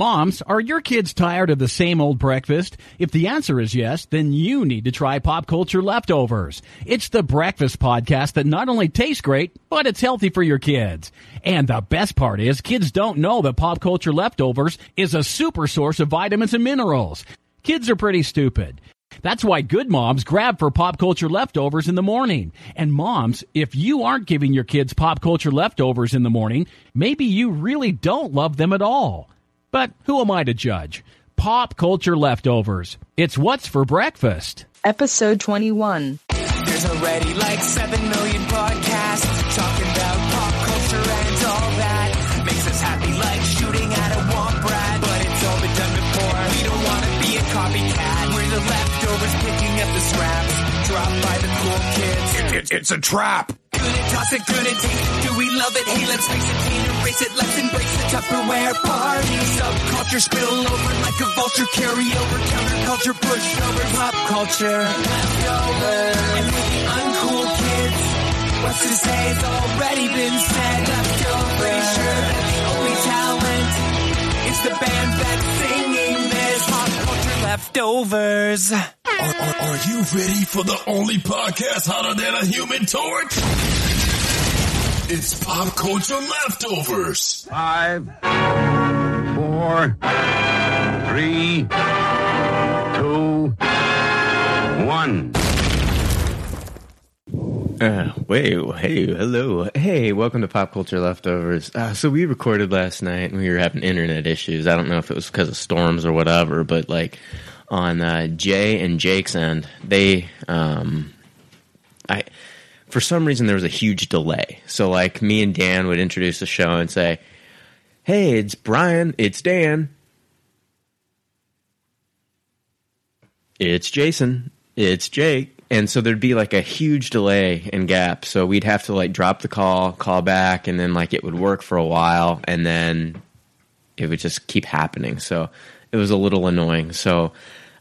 Moms, are your kids tired of the same old breakfast? If the answer is yes, then you need to try Pop Culture Leftovers. It's the breakfast podcast that not only tastes great, but it's healthy for your kids. And the best part is kids don't know that Pop Culture Leftovers is a super source of vitamins and minerals. Kids are pretty stupid. That's why good moms grab for pop culture leftovers in the morning. And moms, if you aren't giving your kids pop culture leftovers in the morning, maybe you really don't love them at all. But who am I to judge? Pop culture leftovers. It's what's for breakfast. Episode 21. There's already like 7 million podcasts kids. It's, a trap. Good toss it, good taste it. Do we love it? Hey, let's face it, can't erase it. Let's embrace the Tupperware party. Subculture spill over like a vulture. Carry over counterculture, pushover, pop culture. Leftovers. And for the uncool kids, what's to say has already been said. Leftovers. Pretty sure that the only talent is the band. Pop culture leftovers. Are, are, are you ready for the only podcast hotter than a human torch? It's Pop Culture Leftovers. Five, four, three, two, one. Uh, wait, hey, hello. Hey, welcome to Pop Culture Leftovers. Uh, so we recorded last night and we were having internet issues. I don't know if it was because of storms or whatever, but like on uh, Jay and Jake's end, they, um, I, for some reason there was a huge delay. So like me and Dan would introduce the show and say, "Hey, it's Brian, it's Dan, it's Jason, it's Jake." And so there'd be like a huge delay and gap. So we'd have to like drop the call, call back, and then like it would work for a while, and then it would just keep happening. So it was a little annoying. So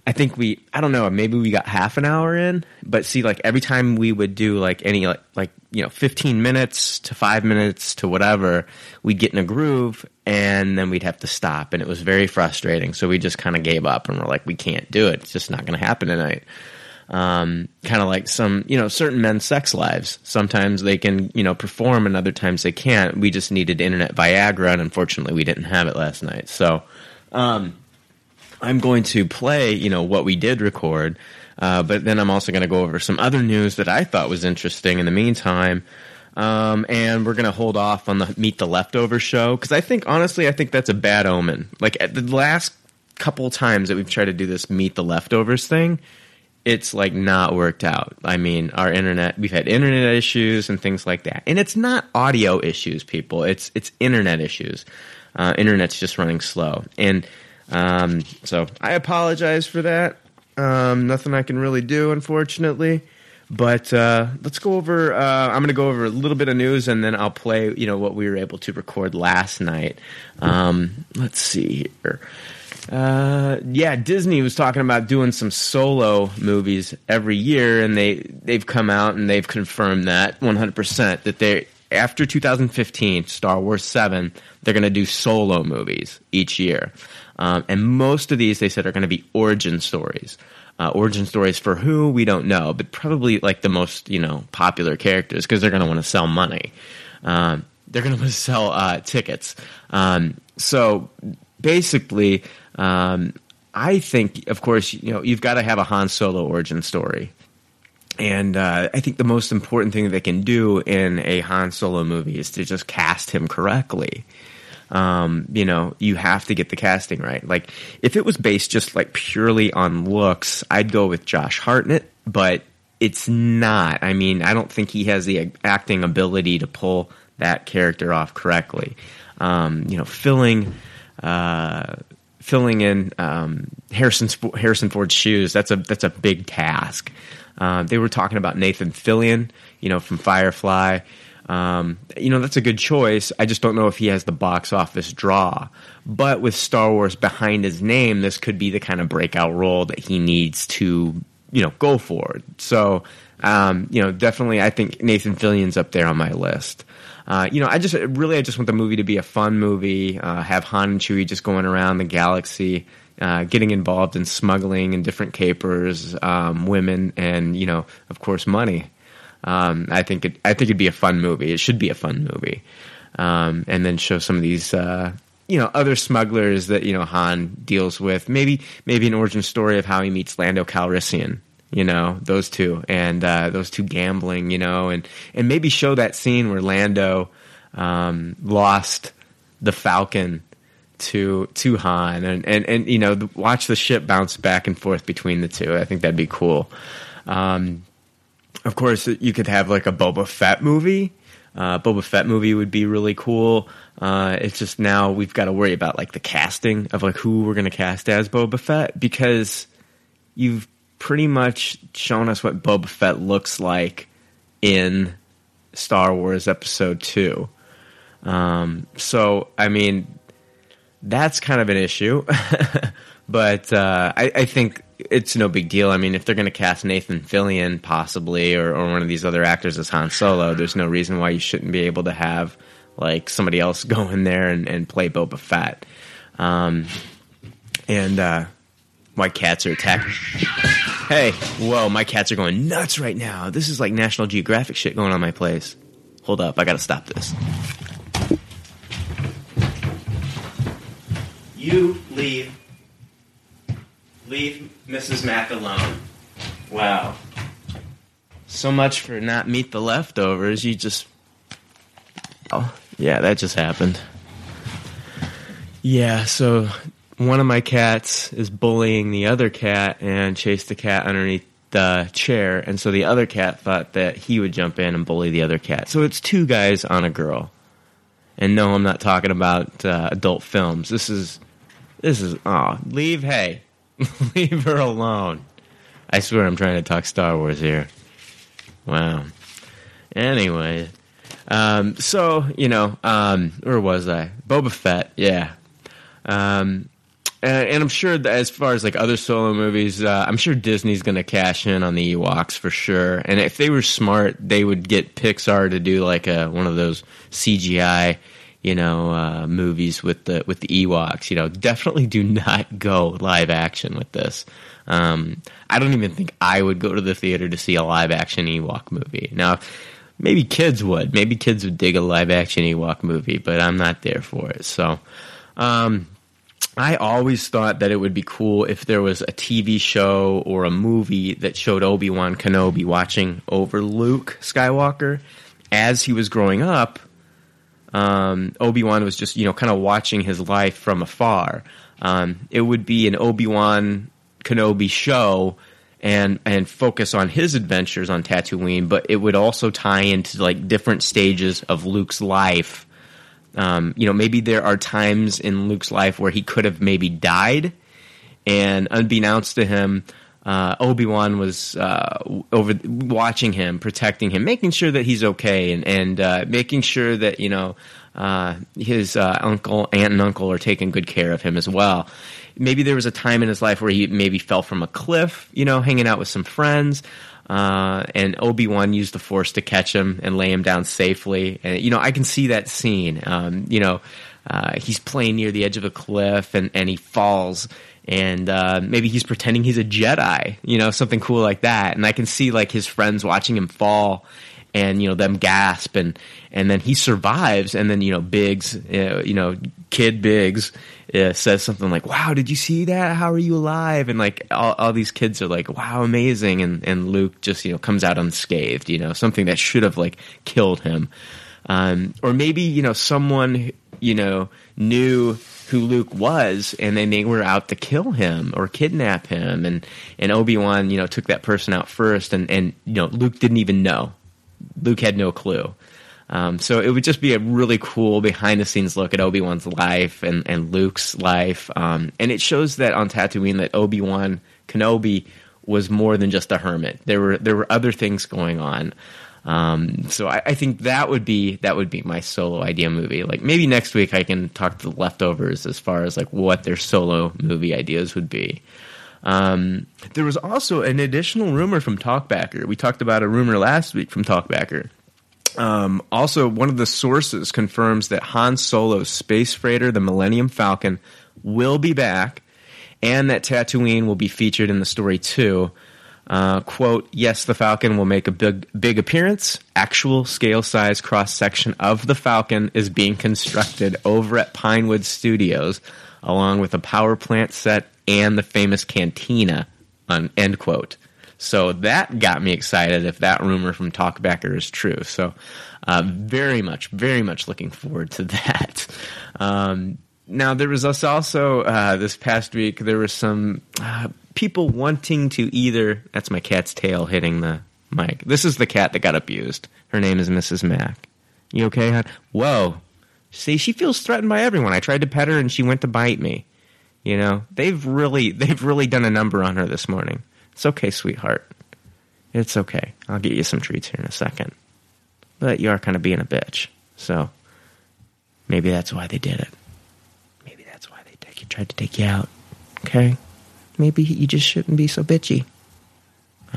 I think we, I don't know, maybe we got half an hour in, but see, like every time we would do like any, like, like, you know, 15 minutes to five minutes to whatever, we'd get in a groove and then we'd have to stop. And it was very frustrating. So we just kind of gave up and we're like, we can't do it. It's just not going to happen tonight. Um, kind of like some, you know, certain men's sex lives. Sometimes they can, you know, perform and other times they can't. We just needed internet Viagra and unfortunately we didn't have it last night. So, um, I'm going to play, you know, what we did record, uh, but then I'm also going to go over some other news that I thought was interesting in the meantime. Um, and we're going to hold off on the Meet the Leftovers show because I think, honestly, I think that's a bad omen. Like at the last couple times that we've tried to do this Meet the Leftovers thing, it's like not worked out. I mean, our internet, we've had internet issues and things like that. And it's not audio issues, people. It's, it's internet issues. Uh, internet's just running slow. And, um, so I apologize for that. Um, nothing I can really do, unfortunately. But uh, let's go over. Uh, I'm going to go over a little bit of news, and then I'll play. You know what we were able to record last night. Um, let's see here. Uh, yeah, Disney was talking about doing some solo movies every year, and they they've come out and they've confirmed that 100 percent that they after 2015 Star Wars Seven they're going to do solo movies each year. Um, and most of these, they said, are going to be origin stories. Uh, origin stories for who we don't know, but probably like the most you know popular characters because they're going to want to sell money. Um, they're going to want to sell uh, tickets. Um, so basically, um, I think, of course, you know, you've got to have a Han Solo origin story. And uh, I think the most important thing they can do in a Han Solo movie is to just cast him correctly um, you know, you have to get the casting right. Like, if it was based just like purely on looks, I'd go with Josh Hartnett, but it's not. I mean, I don't think he has the acting ability to pull that character off correctly. Um, you know, filling. Uh, filling in um, Harrison Harrison Ford's shoes that's a that's a big task. Uh, they were talking about Nathan Fillion, you know, from Firefly. Um, you know, that's a good choice. I just don't know if he has the box office draw. But with Star Wars behind his name, this could be the kind of breakout role that he needs to, you know, go for. So, um, you know, definitely, I think Nathan Fillion's up there on my list. Uh, you know, I just really, I just want the movie to be a fun movie. Uh, have Han and Chewie just going around the galaxy, uh, getting involved in smuggling and different capers, um, women, and you know, of course, money. Um, I think it, I think it'd be a fun movie. It should be a fun movie, um, and then show some of these, uh, you know, other smugglers that you know Han deals with. Maybe maybe an origin story of how he meets Lando Calrissian. You know, those two and uh, those two gambling. You know, and and maybe show that scene where Lando um, lost the Falcon to to Han, and and and you know, the, watch the ship bounce back and forth between the two. I think that'd be cool. Um, of course, you could have like a Boba Fett movie. Uh, Boba Fett movie would be really cool. Uh, it's just now we've got to worry about like the casting of like who we're going to cast as Boba Fett because you've pretty much shown us what Boba Fett looks like in Star Wars Episode Two. Um, so I mean, that's kind of an issue, but uh, I, I think it's no big deal. I mean, if they're going to cast Nathan Fillion possibly, or, or one of these other actors as Han Solo, there's no reason why you shouldn't be able to have like somebody else go in there and, and play Boba Fett. Um, and uh, my cats are attacking. Hey, whoa, my cats are going nuts right now. This is like National Geographic shit going on my place. Hold up, I gotta stop this. You leave leave Mrs. Mack alone. Wow. So much for not meet the leftovers. You just. Oh, yeah, that just happened. Yeah, so one of my cats is bullying the other cat and chased the cat underneath the chair, and so the other cat thought that he would jump in and bully the other cat. So it's two guys on a girl. And no, I'm not talking about uh, adult films. This is. This is. Oh, leave. Hey, Leave her alone. I swear I'm trying to talk Star Wars here. Wow. Anyway, um, so you know, um, where was I? Boba Fett, yeah. Um, and, and I'm sure as far as like other solo movies, uh, I'm sure Disney's going to cash in on the Ewoks for sure. And if they were smart, they would get Pixar to do like a one of those CGI you know, uh, movies with the with the Ewoks. You know, definitely do not go live action with this. Um, I don't even think I would go to the theater to see a live action Ewok movie. Now, maybe kids would. Maybe kids would dig a live action Ewok movie, but I'm not there for it. So, um, I always thought that it would be cool if there was a TV show or a movie that showed Obi Wan Kenobi watching over Luke Skywalker as he was growing up um, Obi Wan was just you know kind of watching his life from afar. Um, it would be an Obi Wan Kenobi show and and focus on his adventures on Tatooine, but it would also tie into like different stages of Luke's life. Um, you know, maybe there are times in Luke's life where he could have maybe died, and unbeknownst to him, uh, Obi Wan was uh, over watching him, protecting him, making sure that he's okay, and and uh, making sure that you know uh, his uh, uncle, aunt, and uncle are taking good care of him as well. Maybe there was a time in his life where he maybe fell from a cliff, you know, hanging out with some friends. Uh, and Obi Wan used the Force to catch him and lay him down safely. And you know, I can see that scene. Um, you know, he's playing near the edge of a cliff, and and he falls, and uh, maybe he's pretending he's a Jedi, you know, something cool like that. And I can see like his friends watching him fall, and you know them gasp, and and then he survives, and then you know Biggs, uh, you know Kid Biggs uh, says something like, "Wow, did you see that? How are you alive?" And like all, all these kids are like, "Wow, amazing!" And and Luke just you know comes out unscathed, you know, something that should have like killed him. Um, or maybe you know someone you know knew who Luke was, and then they were out to kill him or kidnap him, and and Obi Wan, you know, took that person out first, and and you know, Luke didn't even know. Luke had no clue. Um, so it would just be a really cool behind the scenes look at Obi Wan's life and, and Luke's life, um, and it shows that on Tatooine that Obi Wan Kenobi was more than just a hermit. There were there were other things going on. Um, so I, I, think that would be that would be my solo idea movie. Like maybe next week I can talk to the leftovers as far as like what their solo movie ideas would be. Um, there was also an additional rumor from Talkbacker. We talked about a rumor last week from Talkbacker Um, also, one of the sources confirms that Han Solo's space freighter, the Millennium Falcon, will be back, and that Tatooine will be featured in the story too. Uh, quote, yes, the Falcon will make a big, big appearance. Actual scale size cross section of the Falcon is being constructed over at Pinewood Studios, along with a power plant set and the famous cantina, end quote. So that got me excited if that rumor from Talkbacker is true. So, uh, very much, very much looking forward to that. Um, now, there was also, uh, this past week, there was some uh, people wanting to either, that's my cat's tail hitting the mic. This is the cat that got abused. Her name is Mrs. Mack. You okay, hon? Whoa. See, she feels threatened by everyone. I tried to pet her and she went to bite me. You know, they've really, they've really done a number on her this morning. It's okay, sweetheart. It's okay. I'll get you some treats here in a second. But you are kind of being a bitch. So maybe that's why they did it. Maybe that's why they take you, tried to take you out. Okay? Maybe you just shouldn't be so bitchy.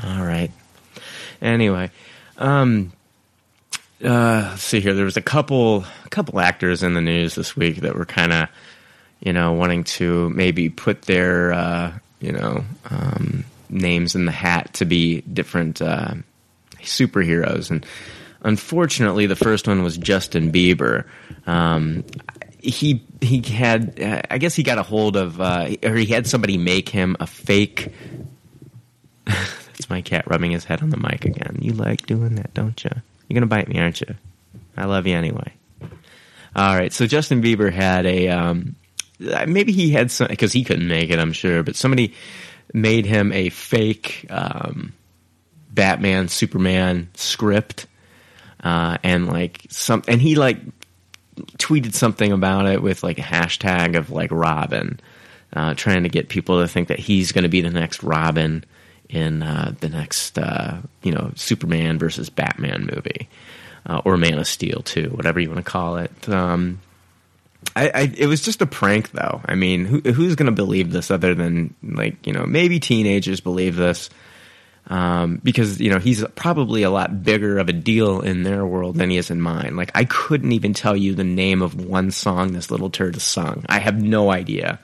All right. Anyway, um, uh, let's see here. There was a couple, a couple actors in the news this week that were kind of, you know, wanting to maybe put their, uh, you know, um, names in the hat to be different uh, superheroes. And unfortunately, the first one was Justin Bieber. Um, he he had uh, I guess he got a hold of uh, or he had somebody make him a fake. That's my cat rubbing his head on the mic again. You like doing that, don't you? You're gonna bite me, aren't you? I love you anyway. All right, so Justin Bieber had a um, maybe he had some because he couldn't make it, I'm sure, but somebody made him a fake um, Batman Superman script, uh, and like some, and he like tweeted something about it with like a hashtag of like Robin, uh, trying to get people to think that he's going to be the next Robin in uh, the next uh, you know Superman versus Batman movie, uh, or Man of Steel too, whatever you want to call it. Um, I, I, it was just a prank, though. I mean, who, who's going to believe this other than like you know maybe teenagers believe this um, because you know he's probably a lot bigger of a deal in their world than he is in mine. Like I couldn't even tell you the name of one song this little turd has sung. I have no idea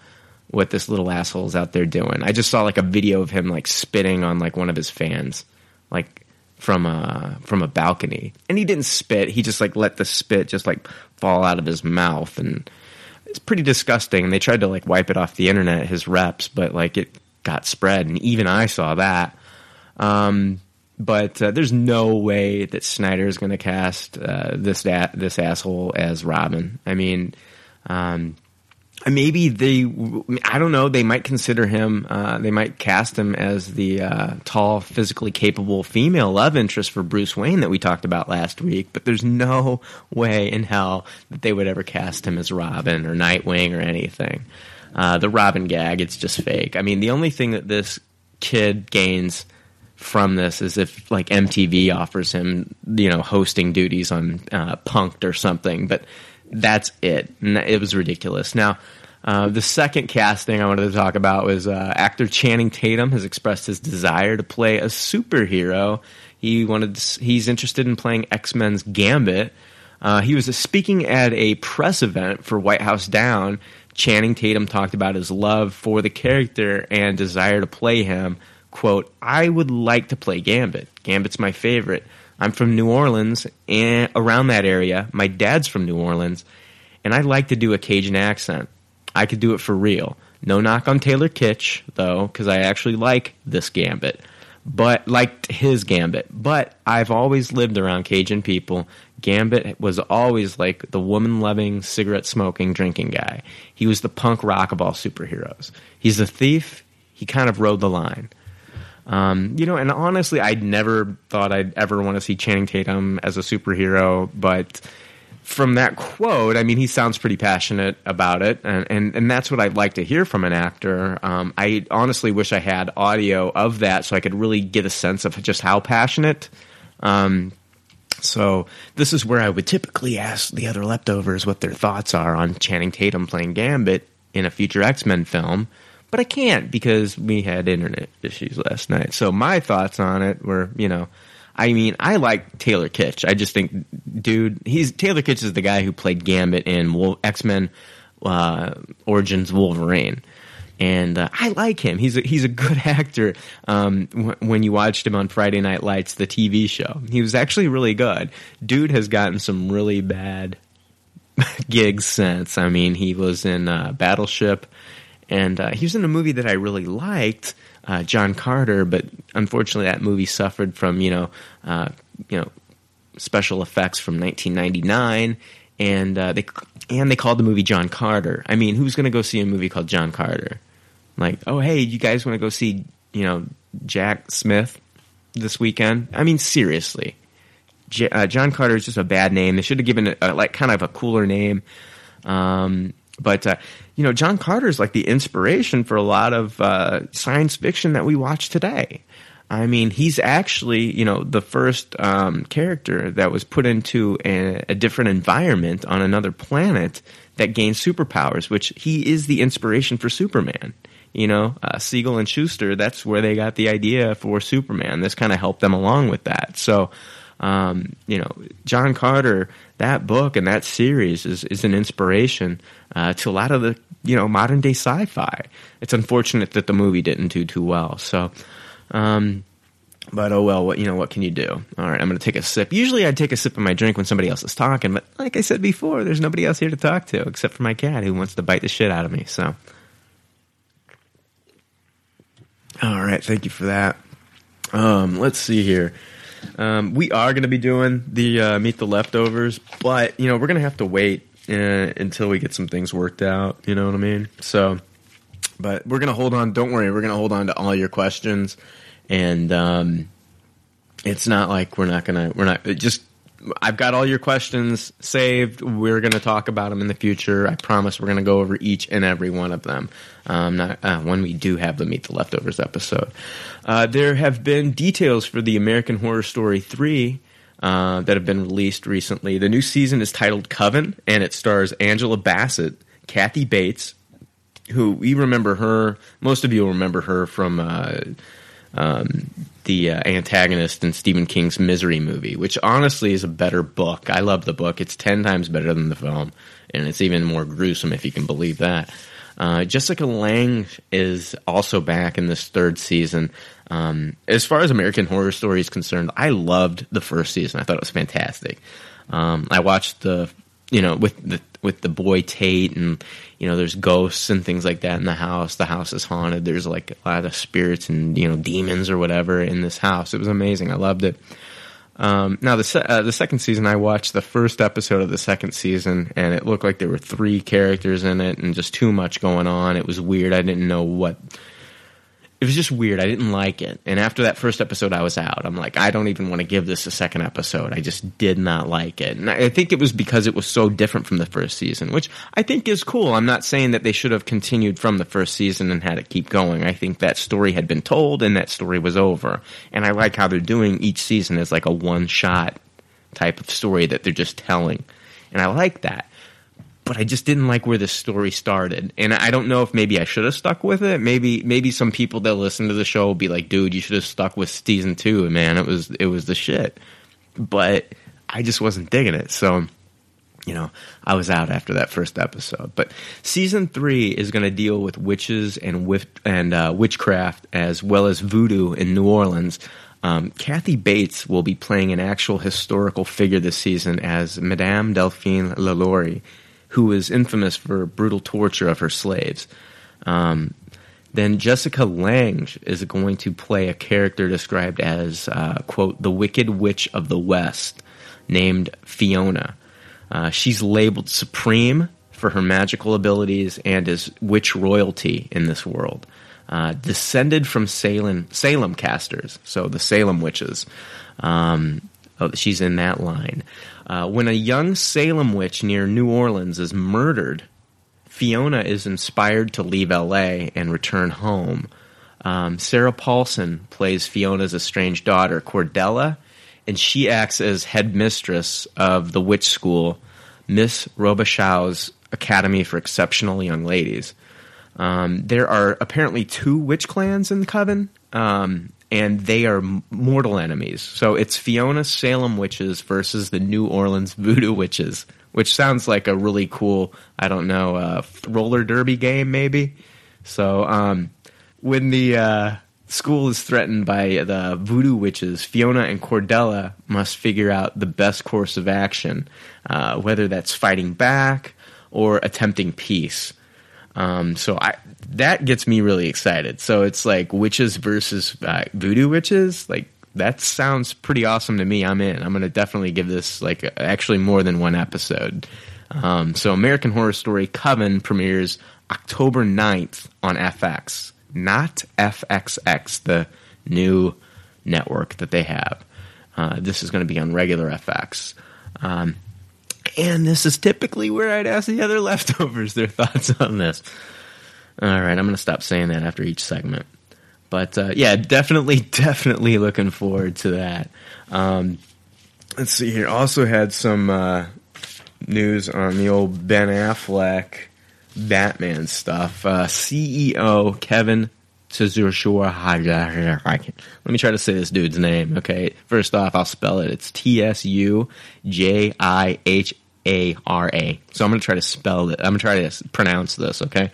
what this little asshole's out there doing. I just saw like a video of him like spitting on like one of his fans, like from a from a balcony, and he didn't spit. He just like let the spit just like fall out of his mouth, and it's pretty disgusting. And they tried to like wipe it off the internet, his reps, but like it got spread, and even I saw that. Um, but uh, there's no way that Snyder is going to cast uh, this da- this asshole as Robin. I mean, um, maybe they I don't know. They might consider him. Uh, they might cast him as the uh, tall, physically capable female love interest for Bruce Wayne that we talked about last week. But there's no way in hell that they would ever cast him as Robin or Nightwing or anything. Uh, the Robin gag, it's just fake. I mean, the only thing that this kid gains from this is if like MTV offers him, you know, hosting duties on uh, Punk'd or something, but that's it. It was ridiculous. Now, uh, the second casting I wanted to talk about was uh, actor Channing Tatum has expressed his desire to play a superhero. He wanted, to, he's interested in playing X Men's Gambit. Uh, he was speaking at a press event for White House Down. Channing Tatum talked about his love for the character and desire to play him quote, I would like to play Gambit. Gambit's my favorite. I'm from New Orleans and around that area. My dad's from New Orleans, and I like to do a Cajun accent. I could do it for real. No knock on Taylor Kitsch, though, because I actually like this Gambit, but liked his Gambit. But I've always lived around Cajun people. Gambit was always like the woman loving, cigarette smoking, drinking guy. He was the punk rock of all superheroes. He's a thief. He kind of rode the line. Um, you know, and honestly, I never thought I'd ever want to see Channing Tatum as a superhero, but from that quote, I mean, he sounds pretty passionate about it, and and, and that's what I'd like to hear from an actor. Um, I honestly wish I had audio of that so I could really get a sense of just how passionate. Um, so this is where I would typically ask the other leftovers what their thoughts are on Channing Tatum playing Gambit in a future X Men film but I can't because we had internet issues last night. So my thoughts on it were, you know, I mean, I like Taylor Kitsch. I just think, dude, he's Taylor Kitsch is the guy who played Gambit in X Men uh, Origins Wolverine. And uh, I like him. He's a, he's a good actor. Um, w- when you watched him on Friday Night Lights, the TV show, he was actually really good. Dude has gotten some really bad gigs since. I mean, he was in uh, Battleship, and uh, he was in a movie that I really liked, uh, John Carter. But unfortunately, that movie suffered from you know, uh, you know, special effects from 1999, and uh, they and they called the movie John Carter. I mean, who's going to go see a movie called John Carter? Like, oh hey, you guys want to go see you know Jack Smith this weekend? I mean, seriously. J- uh, John Carter is just a bad name. They should have given it a, like kind of a cooler name. Um, but uh, you know, John Carter is like the inspiration for a lot of uh, science fiction that we watch today. I mean, he's actually you know the first um, character that was put into a, a different environment on another planet that gained superpowers, which he is the inspiration for Superman. You know, uh, Siegel and Shuster. That's where they got the idea for Superman. This kind of helped them along with that. So um, you know, John Carter, that book and that series is, is an inspiration uh, to a lot of the you know modern day sci-fi. It's unfortunate that the movie didn't do too well. So, um, but oh well, what you know, what can you do? All right, I'm going to take a sip. Usually, I'd take a sip of my drink when somebody else is talking, but like I said before, there's nobody else here to talk to except for my cat who wants to bite the shit out of me. So, all right, thank you for that. Um, let's see here. Um, we are going to be doing the uh, meet the leftovers, but you know we're going to have to wait uh, until we get some things worked out. You know what I mean? So, but we're going to hold on. Don't worry, we're going to hold on to all your questions, and um, it's not like we're not going to. We're not just. I've got all your questions saved. We're going to talk about them in the future. I promise we're going to go over each and every one of them um, not, uh, when we do have the Meet the Leftovers episode. Uh, there have been details for the American Horror Story 3 uh, that have been released recently. The new season is titled Coven, and it stars Angela Bassett, Kathy Bates, who we remember her, most of you will remember her from uh, um, the uh, antagonist in Stephen King's Misery movie, which honestly is a better book. I love the book. It's 10 times better than the film, and it's even more gruesome if you can believe that. Uh, Jessica Lange is also back in this third season. Um, as far as American Horror Story is concerned, I loved the first season. I thought it was fantastic. Um, I watched the, you know, with the with the boy Tate, and you know, there's ghosts and things like that in the house. The house is haunted. There's like a lot of spirits and you know demons or whatever in this house. It was amazing. I loved it. Um, now the se- uh, the second season, I watched the first episode of the second season, and it looked like there were three characters in it, and just too much going on. It was weird. I didn't know what it was just weird. I didn't like it. And after that first episode, I was out. I'm like, I don't even want to give this a second episode. I just did not like it. And I think it was because it was so different from the first season, which I think is cool. I'm not saying that they should have continued from the first season and had it keep going. I think that story had been told and that story was over. And I like how they're doing each season as like a one shot type of story that they're just telling. And I like that but I just didn't like where the story started. And I don't know if maybe I should have stuck with it. Maybe maybe some people that listen to the show will be like, "Dude, you should have stuck with season 2, man. It was it was the shit." But I just wasn't digging it. So, you know, I was out after that first episode. But season 3 is going to deal with witches and wif- and uh, witchcraft as well as voodoo in New Orleans. Um, Kathy Bates will be playing an actual historical figure this season as Madame Delphine Lalaurie who was infamous for brutal torture of her slaves. Um, then Jessica Lange is going to play a character described as, uh, quote, the Wicked Witch of the West, named Fiona. Uh, she's labeled supreme for her magical abilities and is witch royalty in this world. Uh, descended from Salem, Salem casters, so the Salem witches. Um, oh, she's in that line. Uh, when a young Salem witch near New Orleans is murdered, Fiona is inspired to leave LA and return home. Um, Sarah Paulson plays Fiona's estranged daughter, Cordelia, and she acts as headmistress of the witch school, Miss Robichaud's Academy for Exceptional Young Ladies. Um, there are apparently two witch clans in the Coven, um, and they are mortal enemies. So it's Fiona Salem witches versus the New Orleans voodoo witches, which sounds like a really cool, I don't know, uh, roller derby game maybe. So um, when the uh, school is threatened by the voodoo witches, Fiona and Cordelia must figure out the best course of action, uh, whether that's fighting back or attempting peace. Um, so I that gets me really excited. So it's like witches versus uh, voodoo witches. Like that sounds pretty awesome to me. I'm in. I'm gonna definitely give this like actually more than one episode. Um, so American Horror Story Coven premieres October 9th on FX, not FXX, the new network that they have. Uh, this is going to be on regular FX. Um, and this is typically where I'd ask the other leftovers their thoughts on this. All right, I'm going to stop saying that after each segment. But uh, yeah, definitely, definitely looking forward to that. Um, let's see here. Also had some uh, news on the old Ben Affleck Batman stuff. Uh, CEO Kevin Tsurushira. Let me try to say this dude's name. Okay, first off, I'll spell it. It's T S U J I H A R A. So I'm going to try to spell it. I'm going to try to pronounce this. Okay.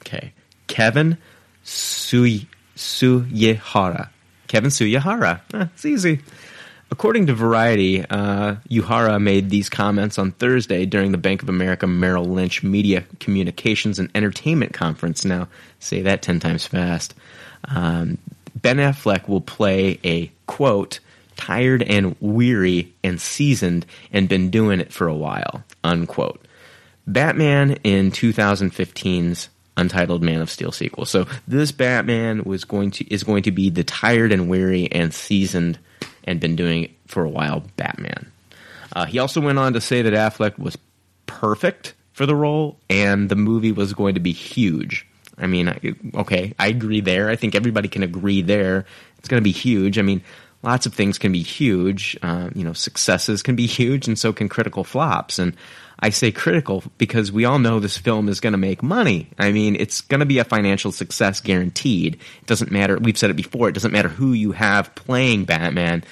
Okay. Kevin Sui Suyehara. Kevin Suyehara. Eh, it's easy. According to Variety, uh, Uhara made these comments on Thursday during the Bank of America Merrill Lynch Media Communications and Entertainment Conference. Now, say that 10 times fast. Um, ben Affleck will play a, quote, tired and weary and seasoned and been doing it for a while, unquote. Batman in 2015's Untitled Man of Steel sequel. So this Batman was going to is going to be the tired and weary and seasoned and been doing it for a while Batman. Uh, he also went on to say that Affleck was perfect for the role and the movie was going to be huge. I mean, okay, I agree there. I think everybody can agree there. It's going to be huge. I mean, lots of things can be huge. Uh, you know, successes can be huge, and so can critical flops. And I say critical because we all know this film is going to make money. I mean, it's going to be a financial success guaranteed. It doesn't matter. We've said it before. It doesn't matter who you have playing Batman.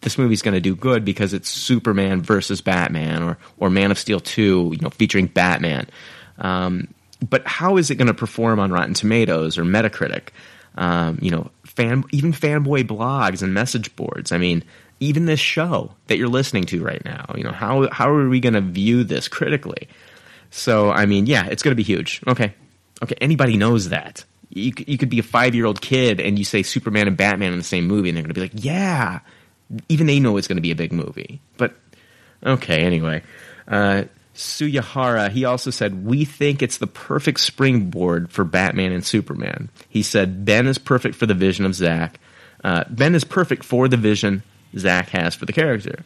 This movie's going to do good because it's Superman versus Batman, or or Man of Steel two, you know, featuring Batman. Um, but how is it going to perform on Rotten Tomatoes or Metacritic? Um, you know, fan even fanboy blogs and message boards. I mean, even this show that you're listening to right now. You know, how how are we going to view this critically? So, I mean, yeah, it's going to be huge. Okay, okay, anybody knows that. You you could be a five year old kid and you say Superman and Batman in the same movie, and they're going to be like, yeah. Even they know it's going to be a big movie. But okay, anyway. Uh, Suyahara, he also said, We think it's the perfect springboard for Batman and Superman. He said, Ben is perfect for the vision of Zack. Uh, ben is perfect for the vision Zack has for the character.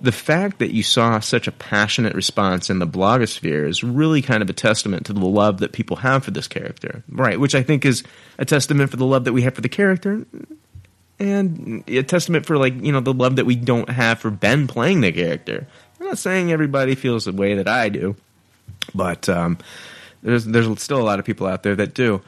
The fact that you saw such a passionate response in the blogosphere is really kind of a testament to the love that people have for this character. Right, which I think is a testament for the love that we have for the character and a testament for like, you know, the love that we don't have for Ben playing the character. I'm not saying everybody feels the way that I do, but um, there's there's still a lot of people out there that do.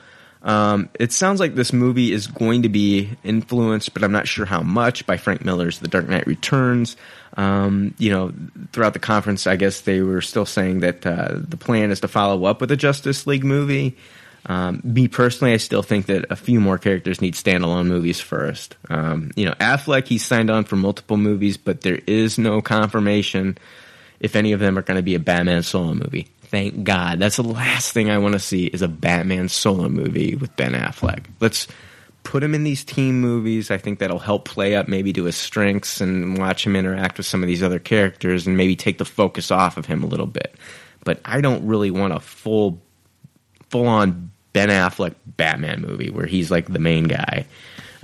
Um, it sounds like this movie is going to be influenced, but I'm not sure how much, by Frank Miller's The Dark Knight Returns. Um, you know, throughout the conference, I guess they were still saying that uh, the plan is to follow up with a Justice League movie. Um, me personally, I still think that a few more characters need standalone movies first. Um, you know, Affleck, he's signed on for multiple movies, but there is no confirmation if any of them are going to be a Batman solo movie. Thank God. That's the last thing I want to see is a Batman solo movie with Ben Affleck. Let's put him in these team movies. I think that'll help play up maybe to his strengths and watch him interact with some of these other characters and maybe take the focus off of him a little bit. But I don't really want a full full on Ben Affleck Batman movie where he's like the main guy.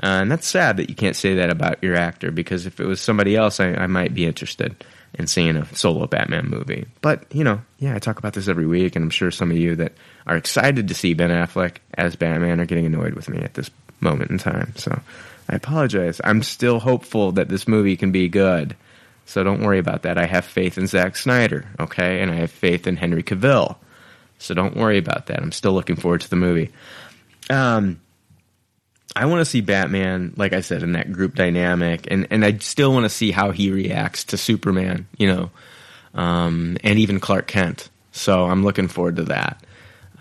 Uh, and that's sad that you can't say that about your actor because if it was somebody else, I, I might be interested in seeing a solo Batman movie. But, you know, yeah, I talk about this every week, and I'm sure some of you that are excited to see Ben Affleck as Batman are getting annoyed with me at this moment in time. So I apologize. I'm still hopeful that this movie can be good. So don't worry about that. I have faith in Zack Snyder, okay? And I have faith in Henry Cavill. So don't worry about that. I'm still looking forward to the movie. Um, I want to see Batman, like I said, in that group dynamic, and and I still want to see how he reacts to Superman, you know, um, and even Clark Kent. So I'm looking forward to that.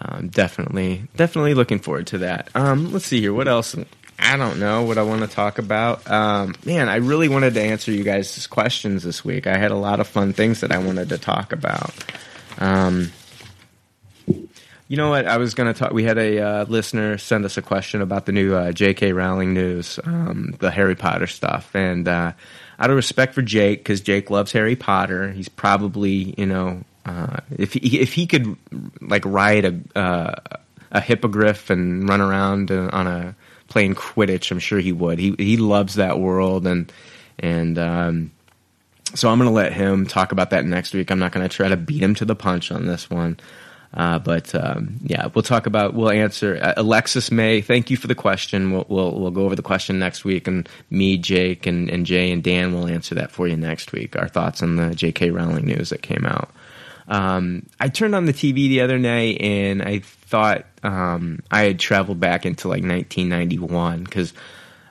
Um, definitely, definitely looking forward to that. Um, let's see here. What else? I don't know what I want to talk about. Um, man, I really wanted to answer you guys' questions this week. I had a lot of fun things that I wanted to talk about. Um, you know what? I was going to talk. We had a uh, listener send us a question about the new uh, J.K. Rowling news, um, the Harry Potter stuff, and uh, out of respect for Jake, because Jake loves Harry Potter, he's probably you know uh, if he, if he could like ride a uh, a hippogriff and run around uh, on a playing Quidditch, I'm sure he would. He he loves that world and and. Um, so I'm going to let him talk about that next week. I'm not going to try to beat him to the punch on this one. Uh, but um, yeah, we'll talk about. We'll answer. Uh, Alexis May, thank you for the question. We'll, we'll, we'll go over the question next week, and me, Jake, and, and Jay and Dan will answer that for you next week. Our thoughts on the J.K. Rowling news that came out. Um, I turned on the TV the other night, and I thought um, I had traveled back into like 1991 because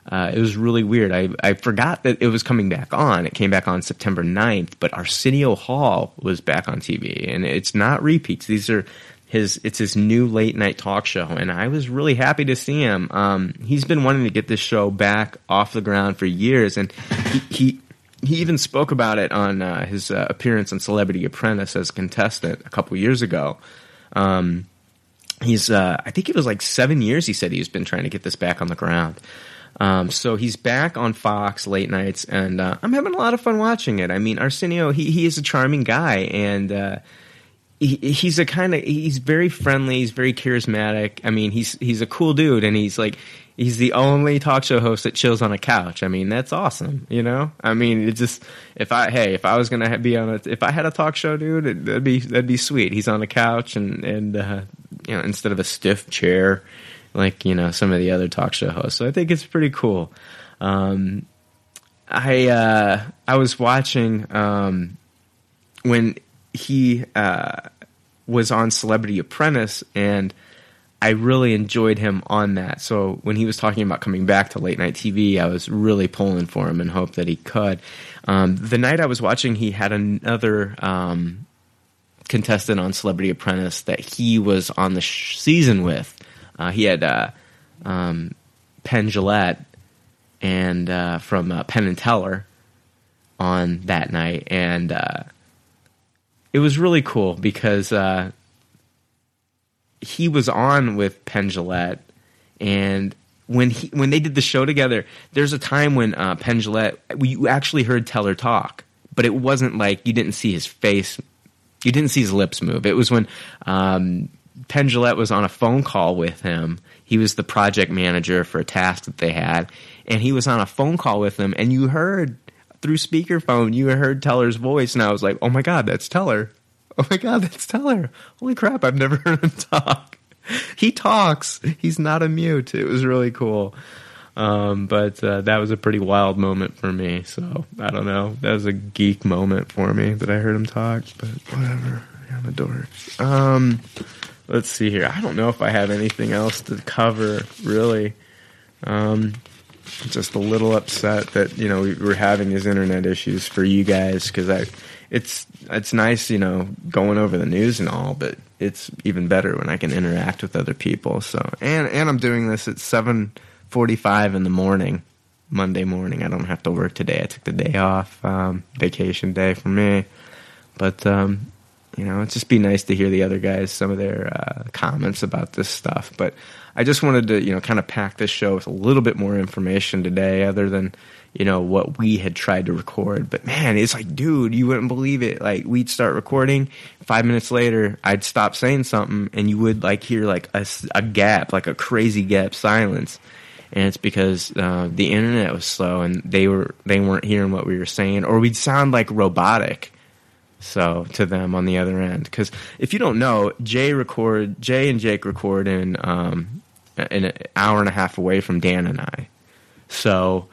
uh, it was really weird. I, I forgot that it was coming back on. It came back on September 9th, but Arsenio Hall was back on TV, and it's not repeats. These are his. It's his new late night talk show, and I was really happy to see him. Um, he's been wanting to get this show back off the ground for years, and he. he he even spoke about it on uh, his uh, appearance on Celebrity Apprentice as a contestant a couple years ago. Um, he's, uh, I think it was like seven years. He said he's been trying to get this back on the ground. Um, so he's back on Fox late nights, and uh, I'm having a lot of fun watching it. I mean, Arsenio, he he is a charming guy, and uh, he, he's a kind of he's very friendly, he's very charismatic. I mean, he's he's a cool dude, and he's like he's the only talk show host that chills on a couch. I mean, that's awesome. You know, I mean, it just if I hey if I was gonna be on a if I had a talk show, dude, it, that'd be that'd be sweet. He's on a couch and and uh, you know instead of a stiff chair like you know some of the other talk show hosts. So I think it's pretty cool. Um, I uh, I was watching um, when he uh, was on Celebrity Apprentice, and I really enjoyed him on that. So when he was talking about coming back to late night TV, I was really pulling for him and hope that he could. Um, the night I was watching, he had another um, contestant on Celebrity Apprentice that he was on the sh- season with. Uh, he had uh, um, Penn Jillette and uh, from uh, Penn and Teller on that night, and uh, it was really cool because uh, he was on with Penn Jillette, and when he when they did the show together, there's a time when uh, Penn Jillette you actually heard Teller talk, but it wasn't like you didn't see his face, you didn't see his lips move. It was when um, Penn was on a phone call with him. He was the project manager for a task that they had, and he was on a phone call with him, and you heard through speakerphone, you heard Teller's voice, and I was like, "Oh my god, that's Teller! Oh my god, that's Teller! Holy crap, I've never heard him talk. He talks. He's not a mute. It was really cool." Um, but uh, that was a pretty wild moment for me. So I don't know. That was a geek moment for me that I heard him talk. But whatever. I'm a dork. Um, let's see here. I don't know if I have anything else to cover really. Um, just a little upset that you know we we're having these internet issues for you guys because I, it's it's nice you know going over the news and all, but it's even better when I can interact with other people. So and and I'm doing this at seven forty five in the morning, Monday morning. I don't have to work today. I took the day off, um, vacation day for me, but um, you know, it'd just be nice to hear the other guys some of their uh, comments about this stuff. But I just wanted to, you know, kind of pack this show with a little bit more information today, other than you know what we had tried to record. But man, it's like, dude, you wouldn't believe it. Like we'd start recording, five minutes later, I'd stop saying something, and you would like hear like a, a gap, like a crazy gap silence. And it's because uh, the internet was slow, and they were they weren't hearing what we were saying, or we'd sound like robotic so to them on the other end because if you don't know jay record jay and jake record in um in an hour and a half away from dan and i so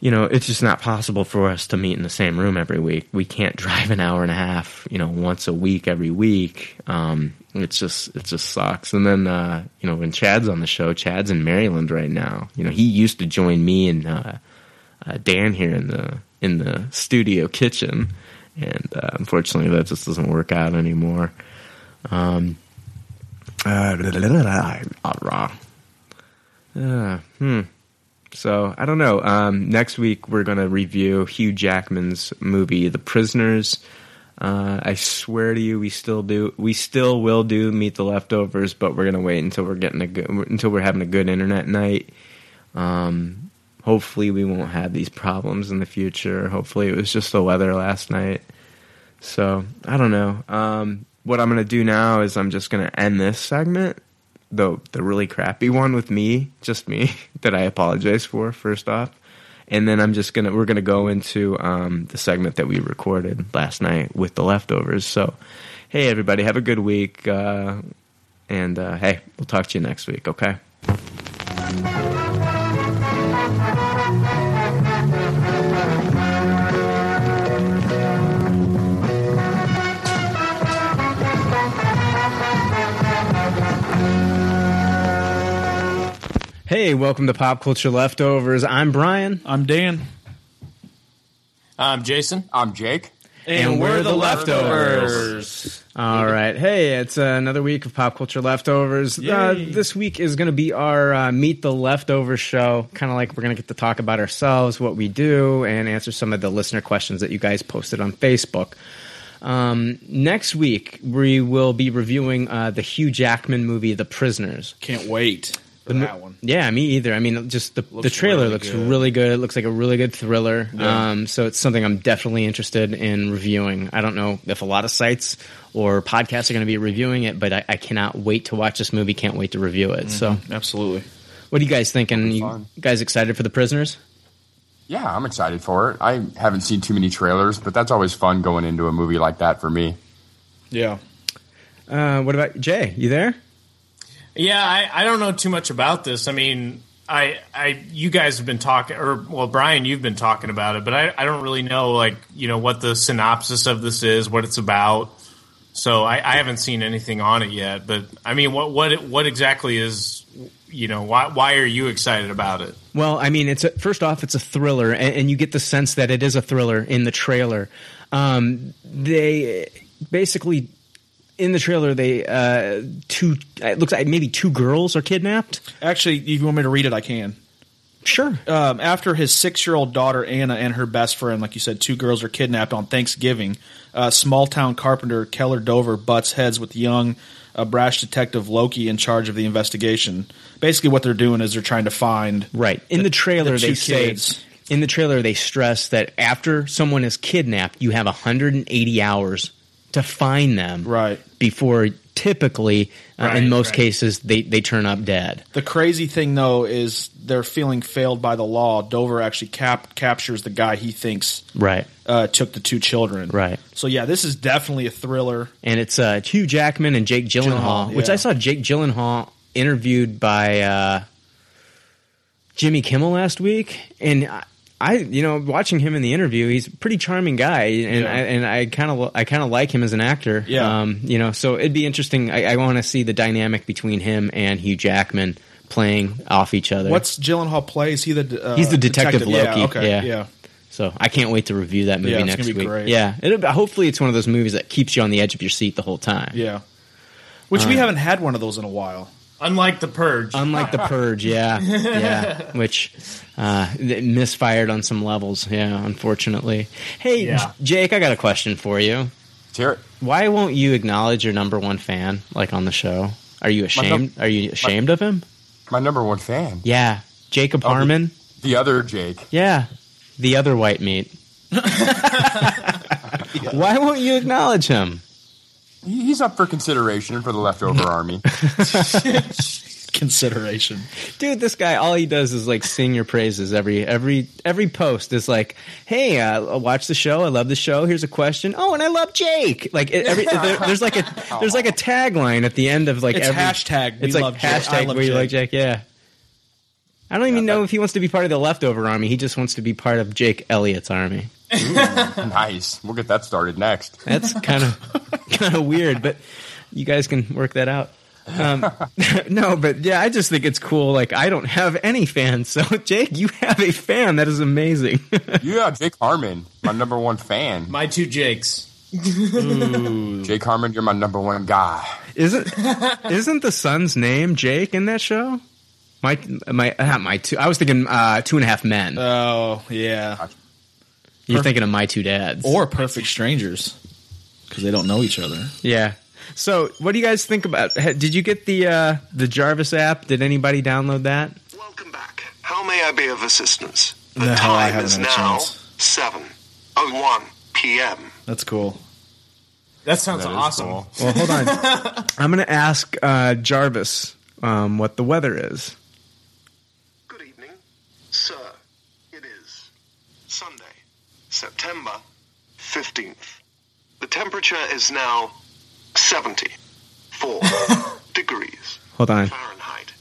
you know, it's just not possible for us to meet in the same room every week. We can't drive an hour and a half, you know, once a week every week. Um, it's just it just sucks. And then uh, you know, when Chad's on the show, Chad's in Maryland right now. You know, he used to join me and uh, uh, Dan here in the in the studio kitchen, and uh, unfortunately, that just doesn't work out anymore. Um, uh. Uh, hmm. So I don't know. Um, next week we're going to review Hugh Jackman's movie, The Prisoners. Uh, I swear to you, we still do. We still will do Meet the Leftovers, but we're gonna wait until we're getting a good, until we're having a good internet night. Um, hopefully, we won't have these problems in the future. Hopefully, it was just the weather last night. So I don't know. Um, what I'm gonna do now is I'm just gonna end this segment, the the really crappy one with me, just me, that I apologize for first off, and then I'm just gonna we're gonna go into um, the segment that we recorded last night with the leftovers. So, hey everybody, have a good week, uh, and uh, hey, we'll talk to you next week. Okay. Hey, welcome to Pop Culture Leftovers. I'm Brian. I'm Dan. I'm Jason. I'm Jake. And, we're, the leftovers. All right. Hey, it's uh, another week of Pop Culture Leftovers. Uh, this week is going to be our uh, Meet the Leftovers show. Kind of like we're going to get to talk about ourselves, what we do, and answer some of the listener questions that you guys posted on Facebook. Um, next week, we will be reviewing uh, the Hugh Jackman movie, The Prisoners. Can't wait for The that one. Yeah, me either. I mean, just the, the trailer really looks good. really good. It looks like a really good thriller. Yeah. Um, so it's something I'm definitely interested in reviewing. I don't know if a lot of sites or podcasts are going to be reviewing it, but I, I cannot wait to watch this movie. Can't wait to review it. So, Absolutely. what are you guys thinking? be You guys excited for the prisoners? Yeah, I'm excited for it. I haven't seen too many trailers, but that's always fun going into a movie like that for me. Yeah. Uh, what about Jay? You there? Yeah, I, I don't know too much about this. I mean, I I you guys have been talking, or well, Brian, you've been talking about it, but I, I don't really know like you know what the synopsis of this is, what it's about. So I, I haven't seen anything on it yet. But I mean, what what what exactly is you know why why are you excited about it? Well, I mean, it's a, first off, it's a thriller, and, and you get the sense that it is a thriller in the trailer. Um, they basically in the trailer they uh, two it looks like maybe two girls are kidnapped. Actually, if you want me to read it, I can. Sure. Um, after his six-year-old daughter Anna and her best friend, like you said, two girls are kidnapped on Thanksgiving. Uh, small-town carpenter Keller Dover butts heads with young, uh, brash detective Loki in charge of the investigation. Basically, what they're doing is they're trying to find Right. In the trailer, the they two say. kids. In the trailer, they stress that after someone is kidnapped, you have 180 hours to find them. Right. Before typically, uh, Right, in most right. cases, they, they turn up dead. The crazy thing, though, is they're feeling failed by the law. Dover actually cap- captures the guy he thinks Right. uh, took the two children. Right. So yeah, this is definitely a thriller. and it's uh, Hugh Jackman and Jake Gyllenhaal, Gyllenhaal, which yeah. I saw Jake Gyllenhaal interviewed by uh, Jimmy Kimmel last week, and I, I, you know, watching him in the interview, he's a pretty charming guy, and Yeah. I and I kind of I kind of like him as an actor. Yeah. um, you know, so it'd be interesting. I, I want to see the dynamic between him and Hugh Jackman playing off each other. What's Gyllenhaal play? Is he the uh, He's the detective Loki, Yeah, okay, yeah. yeah. So I can't wait to review that movie Yeah, next week. great. Yeah, it'll, hopefully it's one of those movies that keeps you on the edge of your seat the whole time. Yeah. Which Uh, we haven't had one of those in a while. Unlike the Purge, Unlike the Purge, yeah, yeah, which uh, misfired on some levels. Yeah, unfortunately. Hey, Yeah. Jake, I got a question for you. Let's hear it. Why won't you acknowledge your number one fan, like on the show? Are you ashamed? Are you ashamed of him? My number one fan. Yeah, Jacob Oh, the- The other Jake. Yeah, the other white meat. Why won't you acknowledge him? He- He's up for consideration for the leftover army. Consideration. Dude, this guy, all he does is like sing your praises every every every post is like, "Hey, uh, watch the show. I love the show. Here's a question. Oh, and I love Jake." Like every there, there's like a there's like a tagline at the end of like It's every hashtag, we It's like love Jake. I hashtag love we Jake. like Jake. Yeah. I don't even know if he wants to be part of the leftover army. He just wants to be part of Jake Elliott's army. nice. We'll get that started next. That's kind of kind of weird, but you guys can work that out. Um, no, but yeah, I just think it's cool. Like I don't have any fans, so Jake, you have a fan. That is amazing. yeah, Jake Harmon, my number one fan. My two Jakes. Jake Harmon, you're my number one guy. Isn't isn't the son's name Jake in that show? My my not my two. I was thinking uh, Two and a Half Men. Oh yeah, You're thinking of My Two Dads or Perfect Strangers because they don't know each other. Yeah. So, what do you guys think about? Did you get the uh, the Jarvis app? Did anybody download that? Welcome back. How may I be of assistance? The No, time is now 7.01 p.m. That's cool. That sounds That is awesome. cool. Well, hold on. I'm going to ask uh, Jarvis um, what the weather is. Sir, it is Sunday, September 15th. The temperature is now 74 degrees. Hold on. Fahrenheit.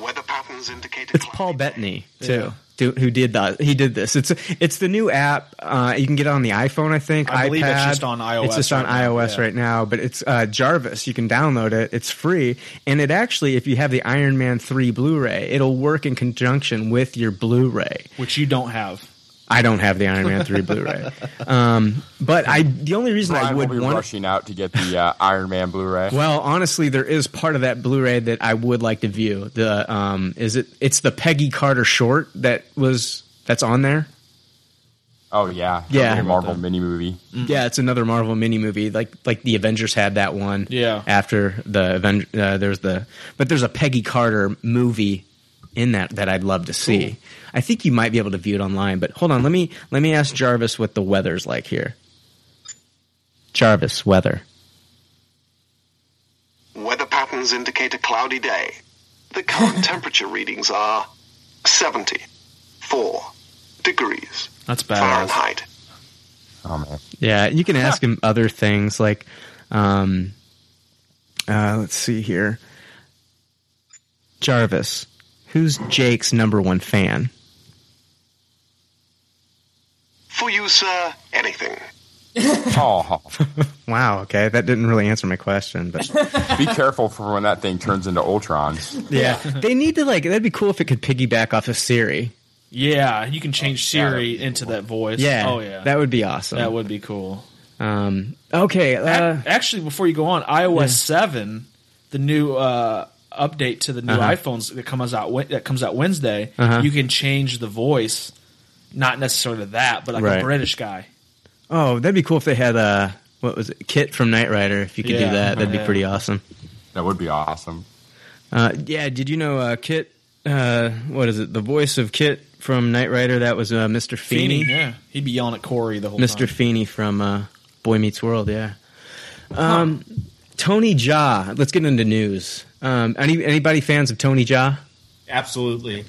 Weather patterns indicate It's Paul Bettany too, do- who did that. He did this. It's it's the new app. Uh, you can get it on the iPhone, I think. I believe it's just on iOS It's just on right now, iOS yeah. right now, but it's uh, Jarvis. You can download it. It's free, and it actually, if you have the Iron Man three Blu-ray, it'll work in conjunction with your Blu-ray. which you don't have. I don't have the Iron Man three Blu-ray, um, but I the only reason I would will be want rushing out to get the uh, Iron Man Blu-ray. Well, honestly, there is part of that Blu-ray that I would like to view. The um, is it? It's the Peggy Carter short that was that's on there. Oh yeah, Yeah. a Marvel mini movie. Yeah, it's another Marvel mini movie. Like like the Avengers had that one. Yeah. After the Avenger, uh, there's the but there's a Peggy Carter movie in that that I'd love to see. Cool. I think you might be able to view it online. But hold on, let me let me ask Jarvis what the weather's like here. Jarvis, weather. Weather patterns indicate a cloudy day. The current temperature readings are 74 degrees That's bad. Fahrenheit. Oh man. Yeah, you can ask him other things like, um, uh, let's see here. Jarvis, who's Jake's number one fan? For you, sir, anything. Oh, Wow, okay, that didn't really answer my question, but be careful for when that thing turns into Ultrons. yeah, they need to like. That'd be cool if it could piggyback off of Siri. Yeah, you can change Siri into that voice. Yeah, Oh yeah, that would be awesome. that would be cool. Um, okay, uh, Ac- Actually, before you go on, iOS seven, the new uh, update to the new Uh-huh. iPhones that comes out that comes out Wednesday, Uh-huh. you can change the voice, not necessarily that, but like Right. a British guy. oh, that'd be cool if they had a what was it, KITT from Knight Rider? If you could Yeah, do that, that'd be yeah. pretty awesome. That would be awesome. Uh, yeah, did you know uh, KITT? Uh, what is it? The voice of KITT from Knight Rider. That was uh, Mr. Feeney. yeah, he'd be yelling at Corey the whole Mr. time. Feeney from uh, Boy Meets World. Yeah. Um, Tony Jaa. Let's get into news. Um, any anybody fans of Tony Jaa? Absolutely.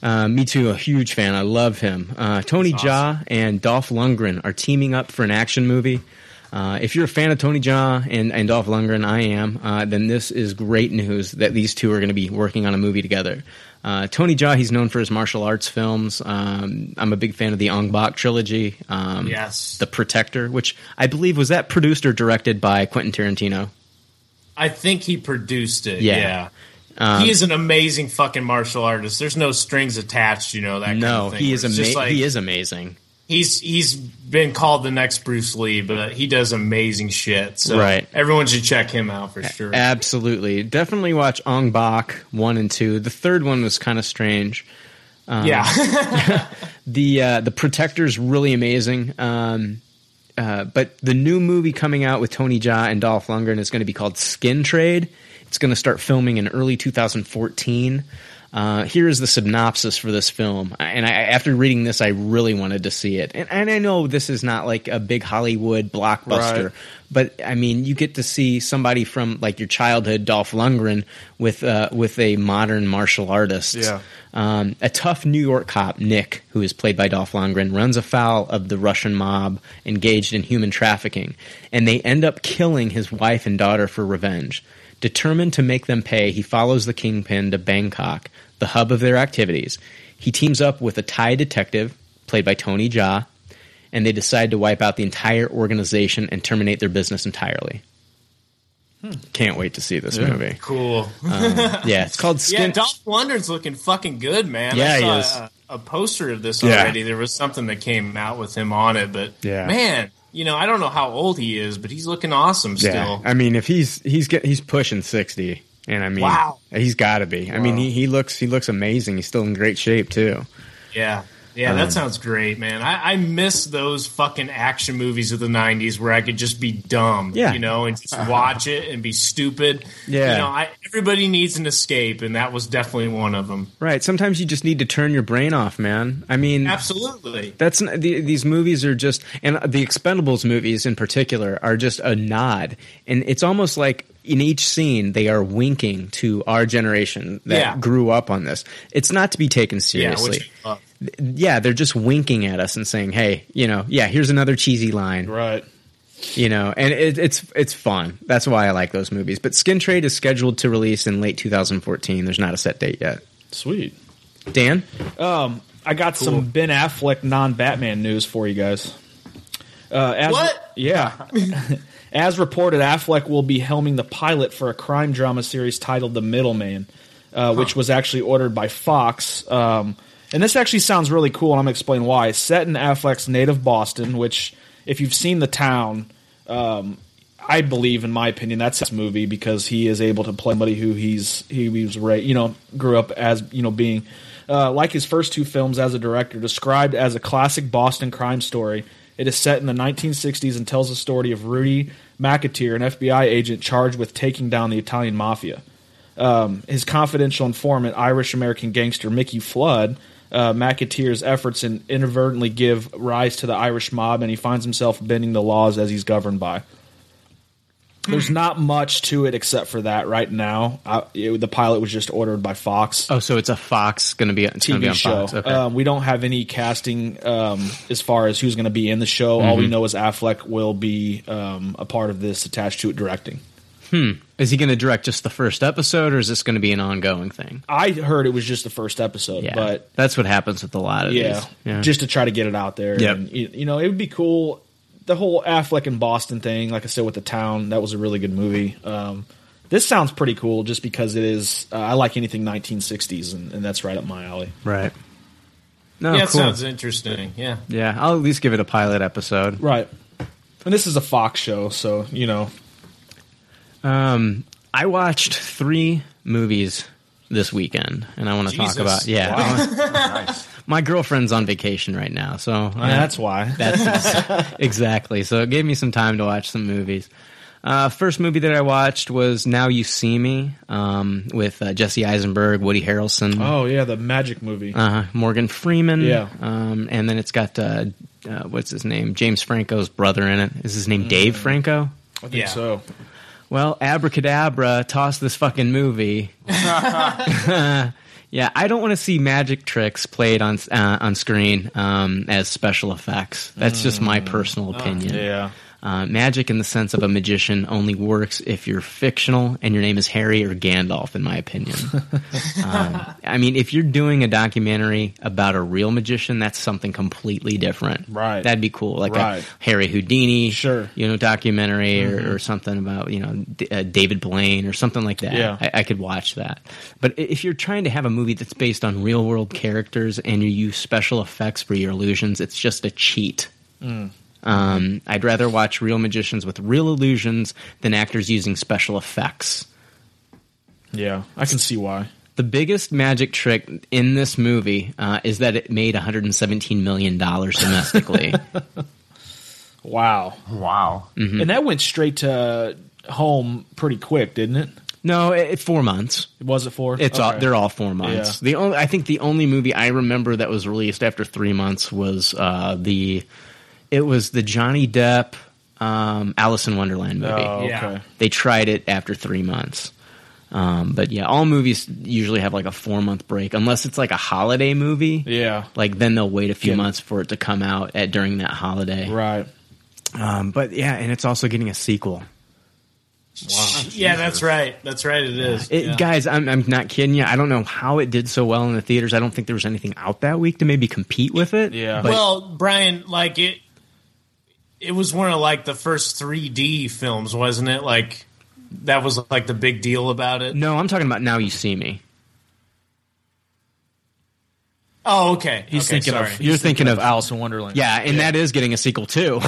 Uh, me too. A huge fan. I love him. Uh, Tony Jaa and Dolph Lundgren are teaming up for an action movie. Uh, if you're a fan of Tony Jaa and, and Dolph Lundgren, I am, uh, then this is great news that these two are going to be working on a movie together. Uh, Tony Jaa, he's known for his martial arts films. Um, I'm a big fan of the Ong Bak trilogy. Um, Yes. The Protector, which I believe was that produced or directed by Quentin Tarantino. I think he produced it. Yeah. Yeah. Um, he is an amazing fucking martial artist. There's no strings attached, you know that. Kind no, of thing, he is it's just ama- like- he is amazing. He's he's been called the next Bruce Lee, but he does amazing shit. So Right. everyone should check him out for sure. Absolutely. Definitely watch Ong Bak 1 and 2. The third one was kind of strange. Um, yeah. the uh, the Protector's really amazing. Um, uh, but the new movie coming out with Tony Jaa and Dolph Lundgren is going to be called Skin Trade. It's going to start filming in early 2014. Uh, here is the synopsis for this film, and I, after reading this, I really wanted to see it. And, and I know this is not like a big Hollywood blockbuster, Right. but I mean, you get to see somebody from like your childhood, Dolph Lundgren, with uh, with a modern martial artist. Yeah. Um, a tough New York cop, Nick, who is played by Dolph Lundgren, runs afoul of the Russian mob engaged in human trafficking, and they end up killing his wife and daughter for revenge. Determined to make them pay, he follows the kingpin to Bangkok, the hub of their activities. He teams up with a Thai detective, played by Tony Jaa, and they decide to wipe out the entire organization and terminate their business entirely. Can't wait to see this Yeah. movie. Cool. Um, yeah, it's called Skin. Yeah, Skin. Dolph Lundgren's looking fucking good, man. Yeah, I he is. A, a poster of this Yeah. already. There was something that came out with him on it, but Yeah. man, you know, I don't know how old he is, but he's looking awesome Yeah, still. I mean, if he's he's get, he's pushing sixty, and I mean, Wow. he's got to be. I mean, he, he looks he looks amazing. He's still in great shape too. Yeah. Yeah, Um, that sounds great, man. I, I miss those fucking action movies of the '90s where I could just be dumb, Yeah. you know, and just watch it and be stupid. Yeah. you know, I, everybody needs an escape, and that was definitely one of them. Right. Sometimes you just need to turn your brain off, man. I mean, Absolutely. That's the, these movies are just, and the Expendables movies in particular are just a nod, and it's almost like in each scene they are winking to our generation that Yeah. grew up on this. It's not to be taken Yeah, seriously. love. Yeah, they're just winking at us and saying, "Hey, you know, yeah, here's another cheesy line." Right. You know, and it, it's it's fun. That's why I like those movies. But Skin Trade is scheduled to release in late 2014. There's not a set date yet. Sweet. Dan, Um, I got some Ben Affleck non-Batman news for you guys. Uh, as, What? Yeah. as reported, Affleck will be helming the pilot for a crime drama series titled The Middleman, uh, which was actually ordered by Fox. Um, and this actually sounds really cool, and I'm going to explain why. It's set in Affleck's native Boston, which, if you've seen the town, um, I believe, in my opinion, that's his movie because he is able to play somebody who he's he was ra- you know grew up as you know being uh, like his first two films as a director, described as a classic Boston crime story. It is set in the 1960s and tells the story of Rudy McAteer, an FBI agent charged with taking down the Italian mafia. Um, his confidential informant, Irish American gangster Mickey Flood, uh, McAteer's efforts and inadvertently give rise to the Irish mob, and he finds himself bending the laws as he's governed by. There's not much to it except for that right now. I, it- the pilot was just ordered by Fox. oh, so it's a Fox going to be gonna TV be show. Okay. Um, we don't have any casting um, as far as who's going to be in the show. All we Mhm. know is Affleck will be um, a part of this, attached to it directing. Hmm. Is he going to direct just the first episode, or is this going to be an ongoing thing? I heard it was just the first episode, Yeah, but that's what happens with a lot of yeah, these. Yeah, just to try to get it out there. Yep. And, you, you know, it would be cool. The whole Affleck and Boston thing, like I said, with the town, that was a really good movie. Um, this sounds pretty cool, just because it is. Uh, I like anything 1960s, and, and that's right up my alley. right. No, yeah, it cool. sounds interesting. Yeah. Yeah, I'll at least give it a pilot episode. Right. And this is a Fox show, so you know. Um, I watched three movies this weekend, and I want to talk about. Yeah, Wow. nice. my girlfriend's on vacation right now, so I- that's why. That's exactly. So it gave me some time to watch some movies. Uh, first movie that I watched was Now You See Me um, with uh, Jesse Eisenberg, Woody Harrelson, Oh yeah, the magic movie. uh, Morgan Freeman. Yeah. Um, and then it's got, uh, uh, what's his name? James Franco's brother in it. Is his name Dave Franco? I think Yeah. so. Well, abracadabra, toss this fucking movie. yeah, I don't want to see magic tricks played on uh, on screen um, as special effects. That's just my personal opinion. Yeah. Uh, magic, in the sense of a magician, only works if you're fictional and your name is Harry or Gandalf, in my opinion. um, I mean, if you're doing a documentary about a real magician, that's something completely different. Right. That'd be cool, like Right. a Harry Houdini, Sure. Mm-hmm. you know, documentary or, or something about you know D- uh, David Blaine or something like that. Yeah. I, I could watch that. But if you're trying to have a movie that's based on real world characters and you use special effects for your illusions, it's just a cheat. Mm. Um, I'd rather watch real magicians with real illusions than actors using special effects. Yeah, I can see why. The biggest magic trick in this movie uh, is that it made 117 million dollars domestically. Wow. Wow. Mm-hmm. And that went straight to home pretty quick, didn't it? no, it, four months. Was it four? It's all, they're all four months. The only I think the only movie I remember that was released after three months was uh, the it was the Johnny Depp um, Alice in Wonderland movie. Oh, okay. Yeah. They tried it after three months. Um, but yeah, all movies usually have like a four month break, unless it's like a holiday movie. Yeah. Like then they'll wait a few Get- months for it to come out at during that holiday. Right. Um, but yeah, and it's also getting a sequel. Yeah, that's right. That's right. It is. It, Yeah. Guys, I'm, I'm not kidding you. I don't know how it did so well in the theaters. I don't think there was anything out that week to maybe compete with it. Yeah. But- well, Brian, like it, it was one of like the first 3D films, wasn't it? Like that was like the big deal about it. no, I'm talking about Now You See Me. Oh, okay. He's Okay, thinking sorry. of You're thinking of- Alice in Wonderland. Yeah, and that is getting a sequel too.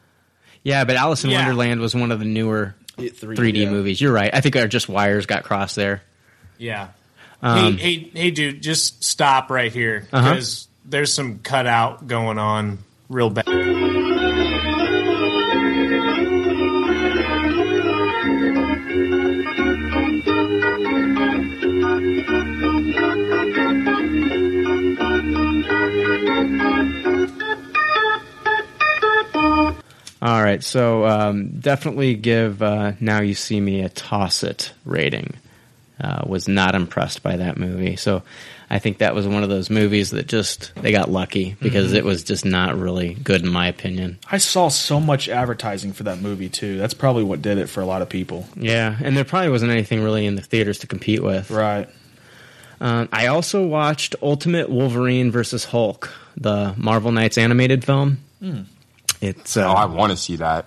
yeah, but Alice in Yeah. Wonderland was one of the newer Yeah, 3D, 3D yeah. movies. You're right. I think our just wires got crossed there. Yeah. Um, hey, hey, hey, dude, just stop right here Uh-huh. because there's some cutout going on real bad. All right, so um, definitely give uh, Now You See Me a toss it rating. Uh, was not impressed by that movie, so I think that was one of those movies that just they got lucky because Mm-hmm. it was just not really good in my opinion. I saw so much advertising for that movie too. That's probably what did it for a lot of people. Yeah, and there probably wasn't anything really in the theaters to compete with. Right. Um, I also watched Ultimate Wolverine versus Hulk, the Marvel Knights animated film. It's uh, Oh, I want to see that.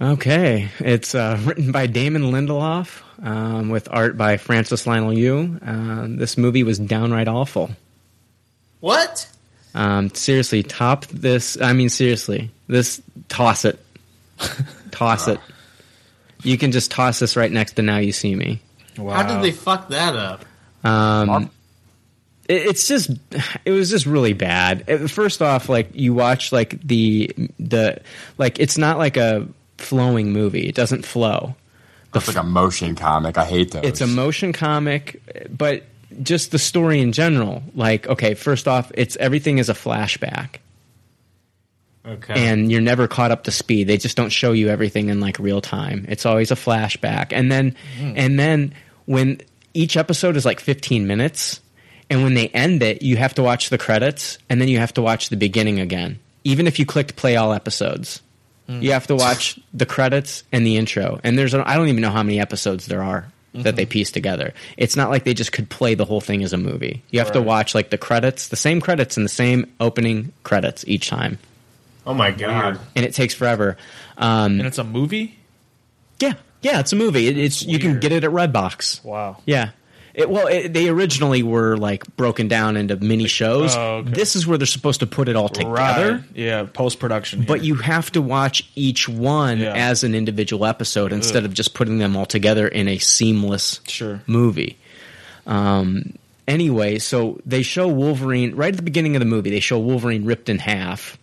Okay, it's uh, written by Damon Lindelof um, with art by Francis Leinil Yu. Um, this movie was downright awful. What? Um, seriously, top this. I mean, seriously, this toss it, toss it. You can just toss this right next to Now You See Me. Wow. How did they fuck that up? Um, it, it's just, it was just really bad. First off, like you watch like the the like it's not like a flowing movie. It doesn't flow. It's like a motion comic. I hate those. It's a motion comic, but just the story in general. Like, okay, first off, it's everything is a flashback, Okay. and you're never caught up to speed. They just don't show you everything in like real time. It's always a flashback, and then hmm. and then when each episode is like 15 minutes, and when they end it, you have to watch the credits, and then you have to watch the beginning again. Even if you clicked play all episodes, you have to watch the credits and the intro. And there's I don't even know how many episodes there are that they piece together. It's not like they just could play the whole thing as a movie. You have to watch like the credits, the same credits and the same opening credits each time, oh my god. and it takes forever. Um, And it's a movie? yeah, yeah, it's a movie. It, it's you can get it at Redbox. Wow. Yeah. It, well, it, they originally were like broken down into mini shows. oh, okay. This is where they're supposed to put it all together. Right. Yeah, post production. But you have to watch each one Yeah. as an individual episode instead of just putting them all together in a seamless Sure. movie. Um, anyway, so they show Wolverine right at the beginning of the movie. They show Wolverine ripped in half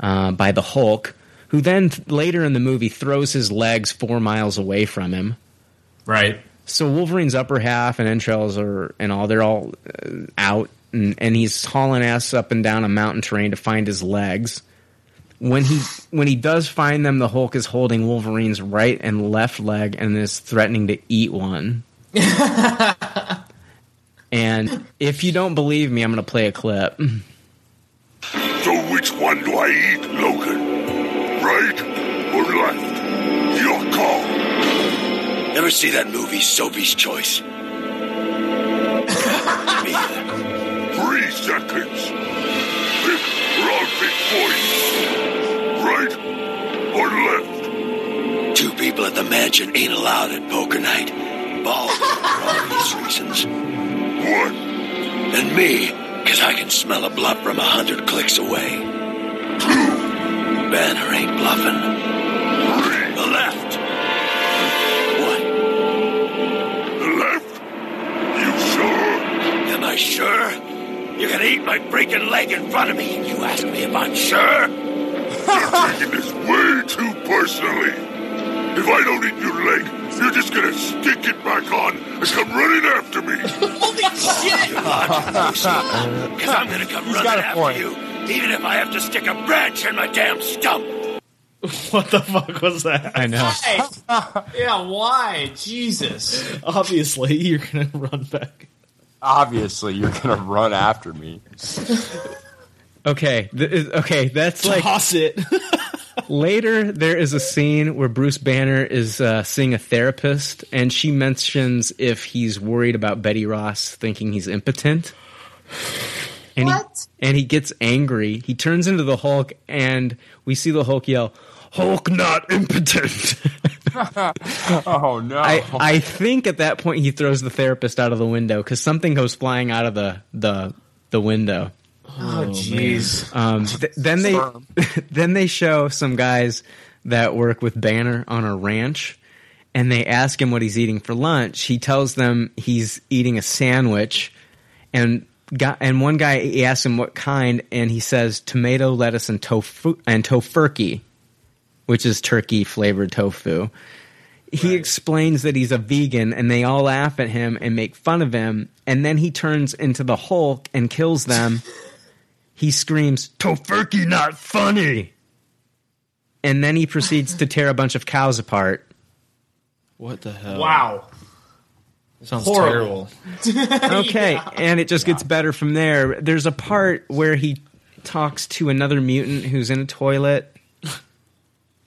uh, by the Hulk, who then th- later in the movie throws his legs four miles away from him. Right. So Wolverine's upper half and entrails are and all they're all uh, out, and, and he's hauling ass up and down a mountain terrain to find his legs. When he when he does find them, the Hulk is holding Wolverine's right and left leg and is threatening to eat one. and if you don't believe me, I'm going to play a clip. So which one do I eat, Logan? Right or left? Your call. Ever see that movie, Sophie's Choice? Me. Three seconds. All big boys. Right or left? Two people at the mansion ain't allowed at poker night. Bald for obvious reasons. One. And me, because I can smell a bluff from a hundred clicks away. Banner ain't bluffing. I sure? You can eat my freaking leg in front of me. You ask me if I'm sure? You're taking this way too personally. If I don't eat your leg, you're just gonna stick it back on and come running after me. Holy shit! Because I'm gonna come running after point. you, even if I have to stick a branch in my damn stump. what the fuck was that? I know. yeah, why? Jesus. Obviously, you're gonna run back. Obviously, you're gonna run after me. Okay, th- okay, that's like Toss it. Later, there is a scene where Bruce Banner is uh, seeing a therapist, and she mentions if he's worried about Betty Ross thinking he's impotent. And What? He, and he gets angry. He turns into the Hulk, and we see the Hulk yell, "Hulk not impotent." oh no! I, I think at that point he throws the therapist out of the window because something goes flying out of the the the window. Oh, jeez. Um, th- then they then they show some guys that work with Banner on a ranch, and they ask him what he's eating for lunch. He tells them he's eating a sandwich, and guy, and one guy he asks him what kind, and he says tomato, lettuce, and tofu and tofurkey, which is turkey flavored tofu. He explains that he's a vegan, and they all laugh at him and make fun of him. And then he turns into the Hulk and kills them. he screams, "Tofurkey, not funny!" And then he proceeds to tear a bunch of cows apart. What the hell? Wow. Sounds Horrible. terrible. Okay, and it just gets better from there. There's a part where he talks to another mutant who's in a toilet.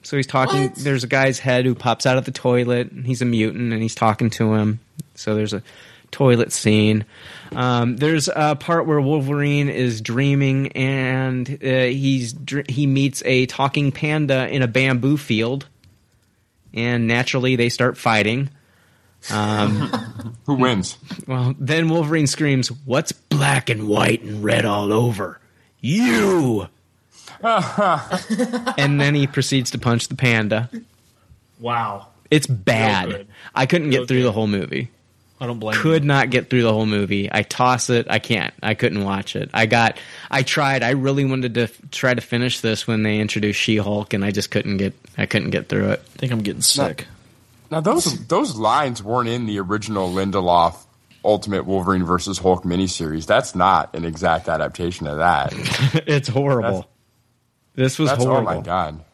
So he's talking. What? There's a guy's head who pops out of the toilet. And he's a mutant, and he's talking to him. So there's a toilet scene. Um, there's a part where Wolverine is dreaming, and uh, he's dr- he meets a talking panda in a bamboo field, and naturally they start fighting. Um, Who wins? well, then Wolverine screams, "What's black and white and red all over? You!" and then he proceeds to punch the panda. Wow. It's bad. good. I couldn't get Real through good. the whole movie. I don't blame Could not get through the whole movie. I toss it. I can't. I couldn't watch it. I got. I tried. I really wanted to f- try to finish this when they introduced She-Hulk, and I just couldn't get. I couldn't get through it. I think I'm getting sick. Now those those lines weren't in the original Lindelof Ultimate Wolverine versus Hulk miniseries. That's not an exact adaptation of that. it's horrible. This was That's, horrible. Oh my god!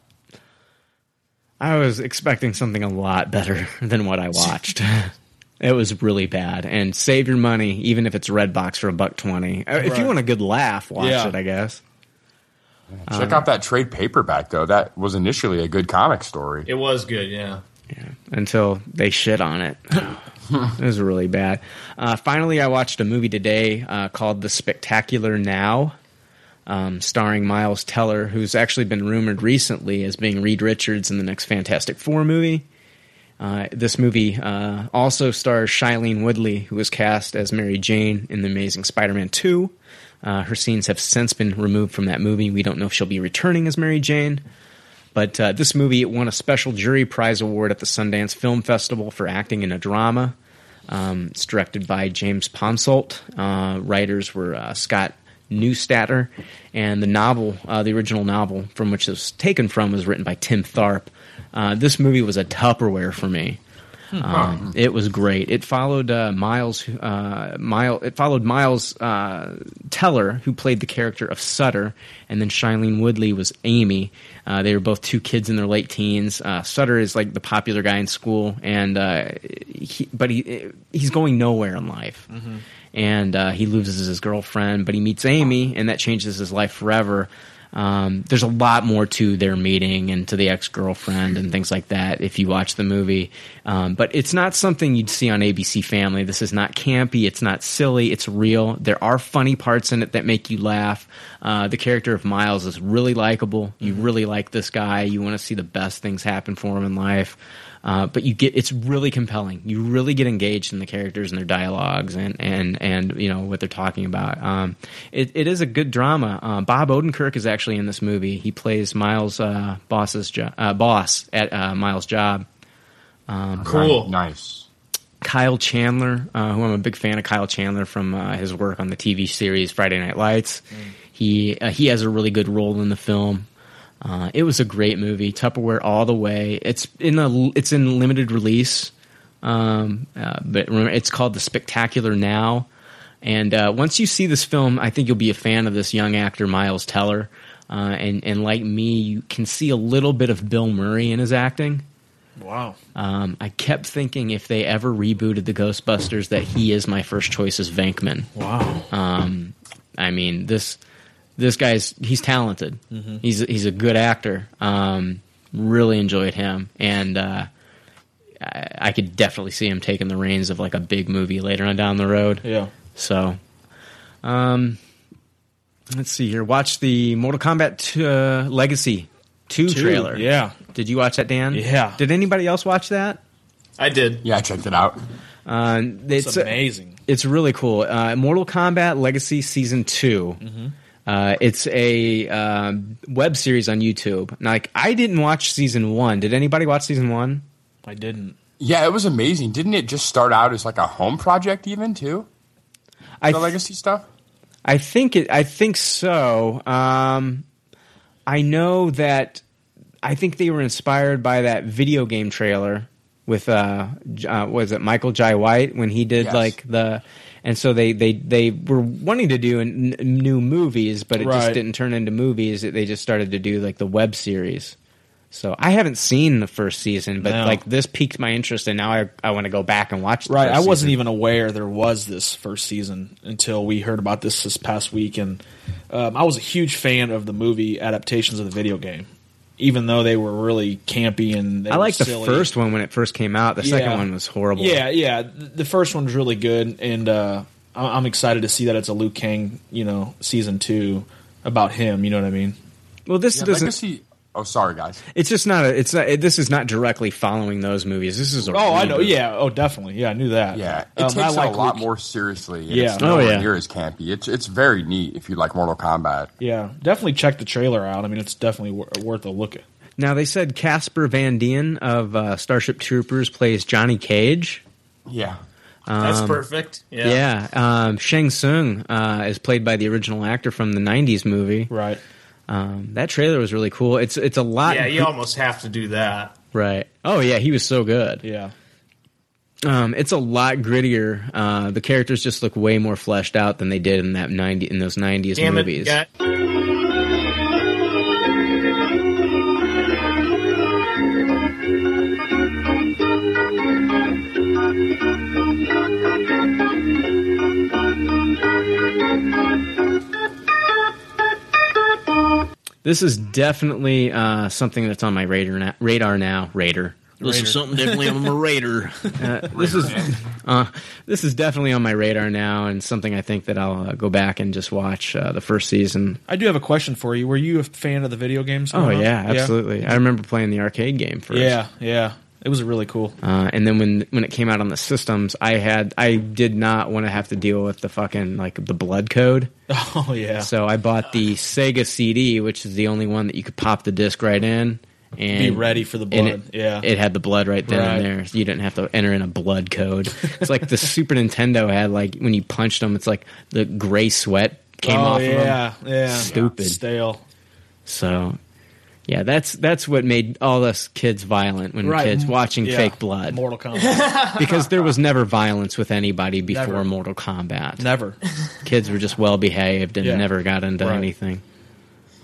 I was expecting something a lot better than what I watched. it was really bad. And save your money, even if it's Redbox for a buck twenty. Uh, If you want a good laugh, watch Yeah. it. I guess. Check Um, out that trade paperback though. That was initially a good comic story. It was good, yeah. until they shit on it. it was really bad. Uh, finally, I watched a movie today uh, called The Spectacular Now, um, starring Miles Teller, who's actually been rumored recently as being Reed Richards in the next Fantastic Four movie. Uh, this movie uh, also stars Shailene Woodley, who was cast as Mary Jane in The Amazing Spider Man 2. Uh, her scenes have since been removed from that movie. We don't know if she'll be returning as Mary Jane. But uh, this movie won a special jury prize award at the Sundance Film Festival for acting in a drama. Um, it's directed by James Ponsoldt. Uh, writers were uh, Scott Neustadter, and the novel, uh, the original novel from which it was taken from, was written by Tim Tharp. Uh, this movie was a Tupperware for me. Um, it was great. It followed uh, Miles. Uh, Miles. It followed Miles uh, Teller, who played the character of Sutter, and then Shailene Woodley was Amy. Uh, they were both two kids in their late teens. Uh, Sutter is like the popular guy in school, and uh, he, but he he's going nowhere in life and uh, he loses his girlfriend, but he meets Amy, and that changes his life forever. Um, there's a lot more to their meeting and to the ex girlfriend and things like that if you watch the movie. Um, but it's not something you'd see on ABC Family. This is not campy. It's not silly. It's real. There are funny parts in it that make you laugh. Uh, the character of Miles is really likable. You really like this guy. You want to see the best things happen for him in life. Uh, but you get it's really compelling. You really get engaged in the characters and their dialogues and and and you know what they're talking about. Um, it, it is a good drama. Uh, Bob Odenkirk is actually in this movie. He plays Miles' uh, boss's jo- uh, boss at uh, Miles' job. Um, Cool. Nice. Kyle Chandler, uh, who I'm a big fan of Kyle Chandler from uh, his work on the TV series Friday Night Lights. He uh, he has a really good role in the film. Uh, it was a great movie, Tupperware all the way. It's in a it's in limited release, um, uh, but remember, it's called The Spectacular Now. And uh, once you see this film, I think you'll be a fan of this young actor Miles Teller. Uh, and and like me, you can see a little bit of Bill Murray in his acting. Wow. Um, I kept thinking if they ever rebooted the Ghostbusters that he is my first choice as Venkman. Wow. Um, I mean this this guy's he's talented. Mhm. He's he's a good actor. Um, really enjoyed him, and uh, I, I could definitely see him taking the reins of like a big movie later on down the road. Yeah. So, um, let's see here. Watch the Mortal Kombat 2, uh, Legacy two, Two, trailer. yeah. Did you watch that, Dan? Yeah. Did anybody else watch that? I did. Yeah, I checked it out. Uh, it's, It's amazing. It's really cool. Uh, Mortal Kombat Legacy Season 2 Mhm. Uh, it's a uh, web series on YouTube. Now, Like I didn't watch season one. Did anybody watch season one? I didn't. Yeah, it was amazing. Didn't it just start out as like a home project, even too? I the legacy stuff. I think it. I think so. Um, I know that. I think they were inspired by that video game trailer with uh, uh was it Michael Jai White when he did Yes. like the, and so they they they were wanting to do n- new movies, but it just Right. didn't turn into movies. They just started to do like the web series. So I haven't seen the first season, but No. like this piqued my interest, and now I I want to go back and watch. The Right, first I wasn't season. even aware there was this first season until we heard about this this past week, and um, I was a huge fan of the movie adaptations of the video game, even though they were really campy and they I like the silly. first one when it first came out. The second one was horrible. Yeah, yeah, the first one was really good, and uh, I- I'm excited to see that it's a Liu Kang, you know, season two about him. You know what I mean? Well, this Yeah, doesn't. legacy. Oh, sorry, guys. It's just not a. It's not. It, this is not directly following those movies. This is a. Oh, I know. Yeah. Oh, definitely. Yeah, I knew that. Yeah, it Um, takes I it like a lot Liu- more seriously. Yeah. it's Oh, nowhere yeah. near as campy. It's it's very neat if you like Mortal Kombat. Yeah, definitely check the trailer out. I mean, it's definitely wor- worth a look at. Now they said Casper Van Dien of uh, Starship Troopers plays Johnny Cage. Yeah, That's Um, perfect. Yeah. Yeah, um, Shang Tsung uh, is played by the original actor from the '90s movie. Right. Um, that trailer was really cool. It's it's a lot. Yeah, you almost have to do that. right. Oh yeah, he was so good. Yeah. Um, it's a lot grittier. Uh, the characters just look way more fleshed out than they did in that '90 in those '90s movies. it. Got, This is definitely uh, something that's on my radar now. Radar now. Radar. This is something definitely on my radar. Uh, this is uh, this is definitely on my radar now, and something I think that I'll uh, go back and just watch uh, the first season. I do have a question for you. Were you a fan of the video games? Oh growing up? yeah, absolutely. I remember playing the arcade game first. Yeah, yeah. It was really cool. Uh, and then when when it came out on the systems, I had I did not want to have to deal with the fucking like the blood code. Oh yeah. So I bought the Sega CD, which is the only one that you could pop the disc right in and Be ready for the blood. It, yeah. it had the blood right then Right. and there. So you didn't have to enter in a blood code. it's like the Super Nintendo had like when you punched them, it's like the gray sweat came oh, off yeah, of them. Yeah, yeah. Stupid. Stale. So yeah, that's that's what made all us kids violent when Right. kids watching Yeah. fake blood. Mortal Kombat. because there was never violence with anybody before Never. Mortal Kombat. Never. Kids were just well behaved and Yeah. never got into Right. anything.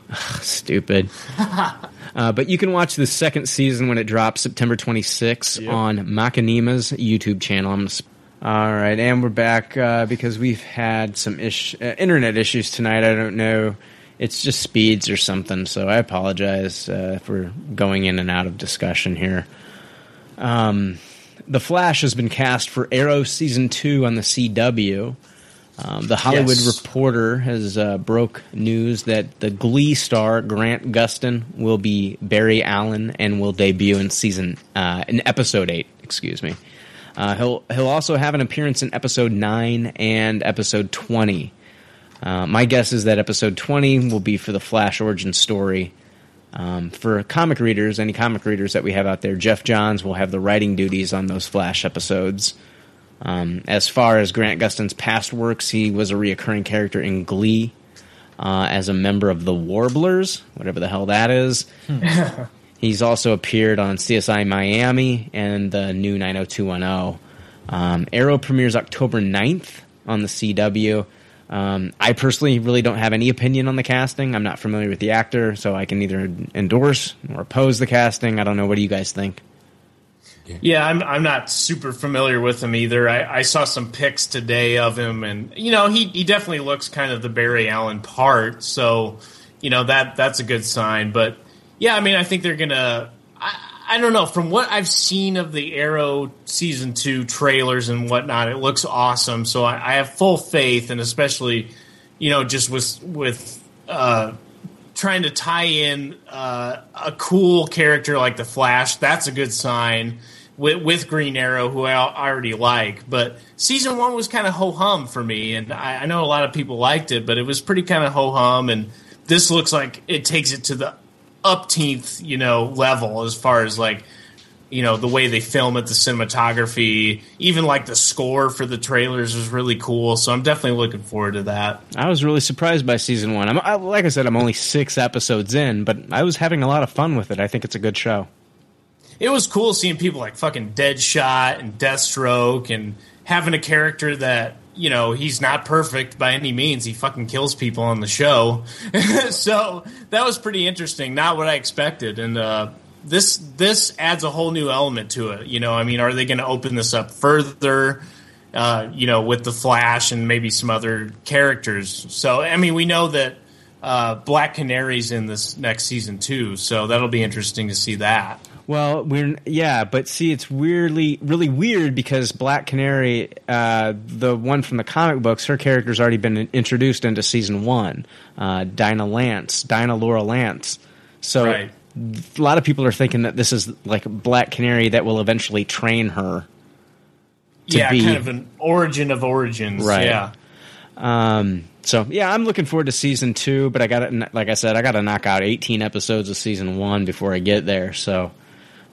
Ugh, Stupid. uh, but you can watch the second season when it drops September 26 Yep. on Machinima's YouTube channel. I'm gonna sp- all right, and we're back uh, because we've had some ish- uh, internet issues tonight. I don't know. It's just speeds or something, so I apologize uh, for going in and out of discussion here. Um, the Flash has been cast for Arrow season two on the CW. Um, the Hollywood Yes. Reporter has uh, broke news that the Glee star Grant Gustin will be Barry Allen and will debut in season uh, in episode eight. Excuse me. Uh, he'll he'll also have an appearance in episode nine and episode twenty. Uh, my guess is that episode twenty will be for the Flash origin story. Um, for comic readers, any comic readers that we have out there, Geoff Johns will have the writing duties on those Flash episodes. Um, as far as Grant Gustin's past works, he was a reoccurring character in Glee uh, as a member of the Warblers, whatever the hell that is. He's also appeared on CSI Miami and the new 90210. Um, Arrow premieres October 9th on the CW. Um, I personally really don't have any opinion on the casting. I'm not familiar with the actor, so I can neither endorse or oppose the casting. I don't know. What do you guys think? Yeah, I'm I'm not super familiar with him either. I, I saw some pics today of him, and you know he he definitely looks kind of the Barry Allen part. So you know that that's a good sign. But yeah, I mean I think they're gonna. I, I don't know. From what I've seen of the Arrow season two trailers and whatnot, it looks awesome. So I, I have full faith, and especially you know just with with uh, trying to tie in uh, a cool character like the Flash. That's a good sign with, with Green Arrow, who I already like. But season one was kind of ho hum for me, and I, I know a lot of people liked it, but it was pretty kind of ho hum. And this looks like it takes it to the upteenth, you know, level as far as like you know the way they film it, the cinematography, even like the score for the trailers is really cool. So I'm definitely looking forward to that. I was really surprised by season one. I'm, I, like I said, I'm only six episodes in, but I was having a lot of fun with it. I think it's a good show. It was cool seeing people like fucking Deadshot and Deathstroke and having a character that you know he's not perfect by any means. He fucking kills people on the show, so that was pretty interesting. Not what I expected, and uh, this this adds a whole new element to it. You know, I mean, are they going to open this up further? Uh, you know, with the Flash and maybe some other characters. So, I mean, we know that uh, Black Canary's in this next season too, so that'll be interesting to see that. Well, we're yeah, but see, it's weirdly really weird because Black Canary, uh, the one from the comic books, her character's already been introduced into season one. Uh, Dinah Lance, Dinah Laura Lance. So Right. a lot of people are thinking that this is like Black Canary that will eventually train her. to yeah, be- kind of an origin of origins. Right. Yeah. Um, so yeah, I'm looking forward to season two, but I got like I said, I got to knock out 18 episodes of season one before I get there. So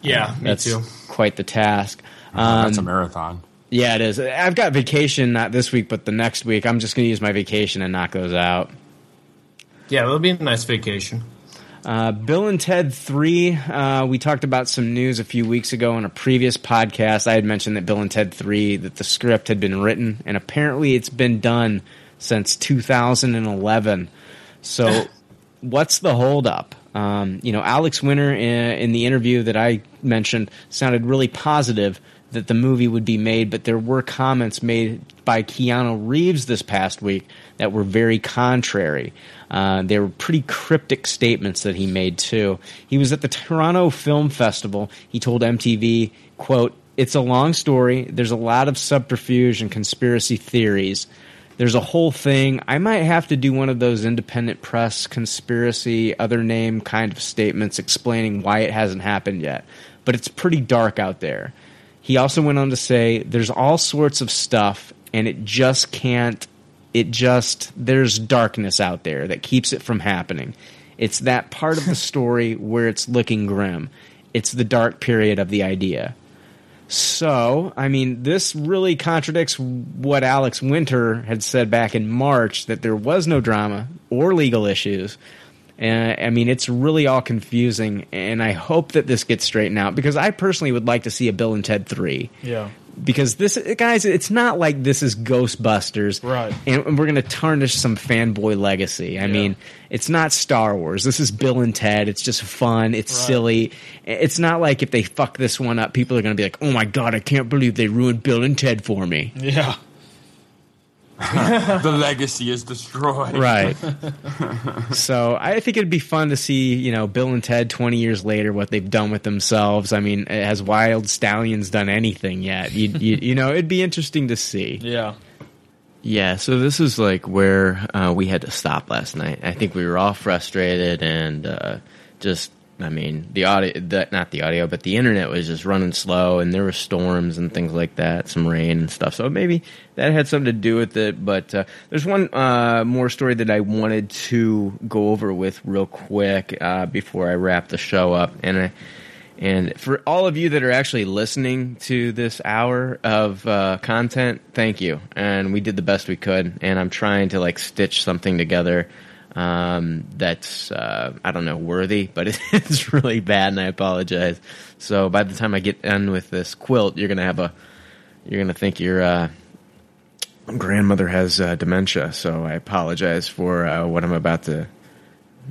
Yeah, me that's too. quite the task. Uh, that's a Um, marathon. Yeah, it is. I've got vacation not this week, but the next week. I'm just going to use my vacation and knock those out. Yeah, it'll be a nice vacation. Uh, Bill and Ted 3, uh, we talked about some news a few weeks ago in a previous podcast. I had mentioned that Bill and Ted 3, that the script had been written, and apparently it's been done since 2011. So, what's the holdup? Um, you know, Alex Winter in, in the interview that I mentioned sounded really positive that the movie would be made, but there were comments made by Keanu Reeves this past week that were very contrary. Uh, they were pretty cryptic statements that he made too. He was at the Toronto Film Festival. He told MTV, "quote It's a long story. There's a lot of subterfuge and conspiracy theories." There's a whole thing. I might have to do one of those independent press conspiracy, other name kind of statements explaining why it hasn't happened yet. But it's pretty dark out there. He also went on to say there's all sorts of stuff and it just can't it just there's darkness out there that keeps it from happening. It's that part of the story where it's looking grim. It's the dark period of the idea. So, I mean, this really contradicts what Alex Winter had said back in March that there was no drama or legal issues. And I mean, it's really all confusing, and I hope that this gets straightened out because I personally would like to see a Bill and Ted 3 Yeah. Because this guys it's not like this is ghostbusters. Right. and, we're going to tarnish some fanboy legacy. I mean it's not star wars. This is bill and ted. It's just fun. It's Right. silly. It's not like if they fuck this one up people are going to be like oh my god i can't believe they ruined bill and ted for me. Yeah. the legacy is destroyed. Right. so I think it'd be fun to see, you know, Bill and Ted 20 years later, what they've done with themselves. I mean, has Wild Stallions done anything yet? You, you, you know, it'd be interesting to see. Yeah. Yeah, so this is like where uh, we had to stop last night. I think we were all frustrated and uh, just, I mean, the audio, the, not the audio, but the internet was just running slow and there were storms and things like that, some rain and stuff. So maybe that had something to do with it. But uh, there's one uh, more story that I wanted to go over with real quick uh, before I wrap the show up. And I, and for all of you that are actually listening to this hour of uh, content, thank you. And we did the best we could. And I'm trying to like stitch something together um, that's uh, I don't know worthy, but it's really bad, and I apologize. So by the time I get done with this quilt, you're gonna have a you're gonna think your uh, grandmother has uh, dementia. So I apologize for uh, what I'm about to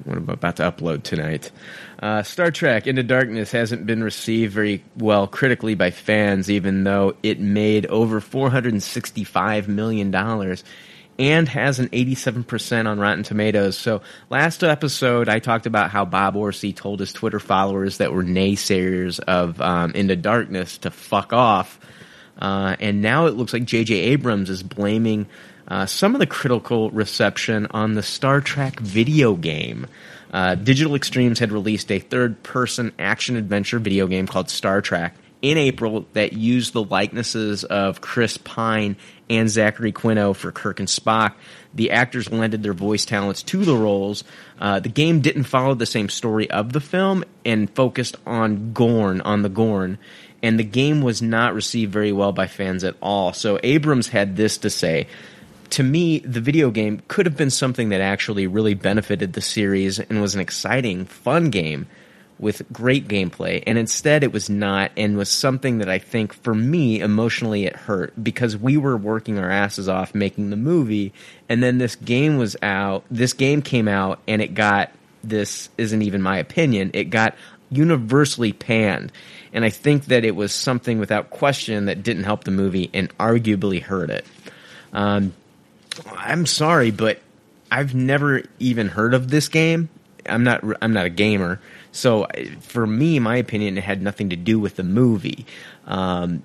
what I'm about to upload tonight. Uh, Star Trek Into Darkness hasn't been received very well critically by fans, even though it made over $465 million and has an 87% on Rotten Tomatoes. So, last episode, I talked about how Bob Orci told his Twitter followers that were naysayers of um, Into Darkness to fuck off. Uh, and now it looks like J.J. Abrams is blaming uh, some of the critical reception on the Star Trek video game. Uh, Digital Extremes had released a third person action adventure video game called Star Trek in April that used the likenesses of Chris Pine and Zachary Quinto for Kirk and Spock. The actors lended their voice talents to the roles. Uh, the game didn't follow the same story of the film and focused on Gorn, on the Gorn, and the game was not received very well by fans at all. So Abrams had this to say. To me, the video game could have been something that actually really benefited the series and was an exciting, fun game with great gameplay, and instead it was not, and was something that I think for me emotionally it hurt because we were working our asses off making the movie, and then this game was out. This game came out, and it got this isn't even my opinion. It got universally panned, and I think that it was something without question that didn't help the movie and arguably hurt it. Um, I'm sorry, but I've never even heard of this game. I'm not. I'm not a gamer. So for me, my opinion, it had nothing to do with the movie. Um,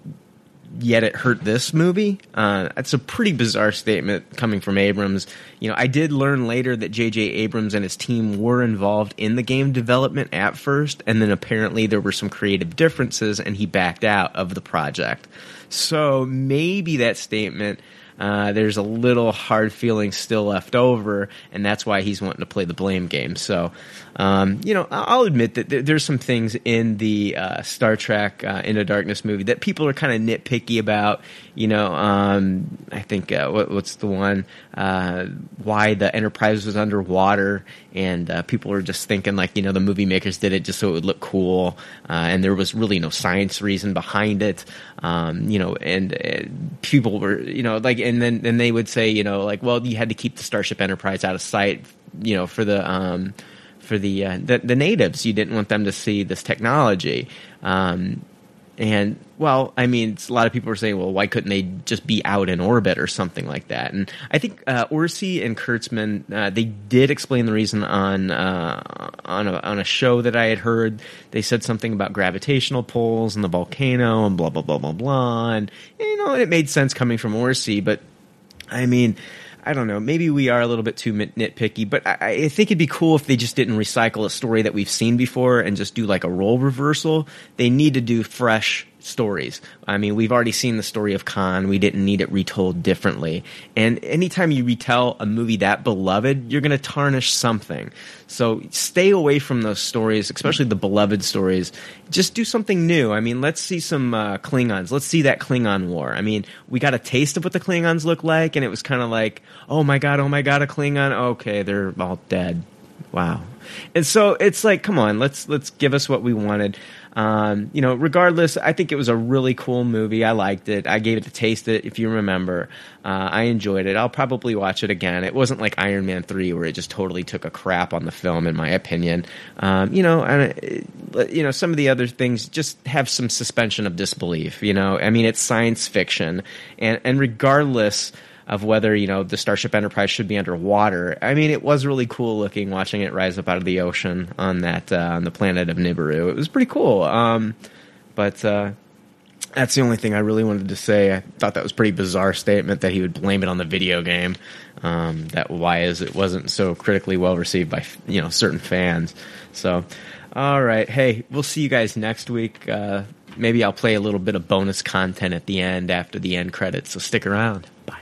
yet it hurt this movie. Uh, that's a pretty bizarre statement coming from Abrams. You know, I did learn later that J.J. Abrams and his team were involved in the game development at first, and then apparently there were some creative differences, and he backed out of the project. So maybe that statement. Uh, there's a little hard feeling still left over, and that's why he's wanting to play the blame game. So, um, you know, I'll admit that there's some things in the uh, Star Trek uh, Into Darkness movie that people are kind of nitpicky about. You know, um, I think uh, what, what's the one? Uh, why the Enterprise was underwater, and people are just thinking like, you know, the movie makers did it just so it would look cool, and there was really no science reason behind it. Um, you know, and people were, you know, like, and then then they would say, you know, like, well, you had to keep the Starship Enterprise out of sight, you know, for the um, for the, uh, the, the natives. You didn't want them to see this technology. Um, and well, I mean, a lot of people are saying, well, why couldn't they just be out in orbit or something like that? And I think uh, Orci and Kurtzman uh, they did explain the reason on uh, on a, on a show that I had heard. They said something about gravitational pulls and the volcano and blah blah blah blah blah. And you know, it made sense coming from Orci, but I mean. I don't know. Maybe we are a little bit too nitpicky, but I, I, think it'd be cool if they just didn't recycle a story that we've seen before and just do like a role reversal. They need to do fresh stories. I mean, we've already seen the story of Khan. We didn't need it retold differently. And anytime you retell a movie that beloved, you're going to tarnish something. So stay away from those stories, especially the beloved stories. Just do something new. I mean, let's see some uh, Klingons. Let's see that Klingon war. I mean, we got a taste of what the Klingons look like, and it was kind of like, oh my god, oh my god, a Klingon. Okay, they're all dead. Wow. And so it's like, come on, let's let's give us what we wanted. Um, you know, regardless, I think it was a really cool movie. I liked it. I gave it to taste it, if you remember. Uh, I enjoyed it. I'll probably watch it again. It wasn't like Iron Man 3 where it just totally took a crap on the film, in my opinion. Um, you know, and, uh, you know, some of the other things just have some suspension of disbelief, you know. I mean, it's science fiction. And, and regardless, of whether you know the Starship Enterprise should be underwater. I mean, it was really cool looking watching it rise up out of the ocean on that uh, on the planet of Nibiru. It was pretty cool. Um, but uh, that's the only thing I really wanted to say. I thought that was pretty bizarre statement that he would blame it on the video game. Um, that why is it wasn't so critically well received by you know certain fans. So, all right, hey, we'll see you guys next week. Uh, maybe I'll play a little bit of bonus content at the end after the end credits. So stick around. Bye.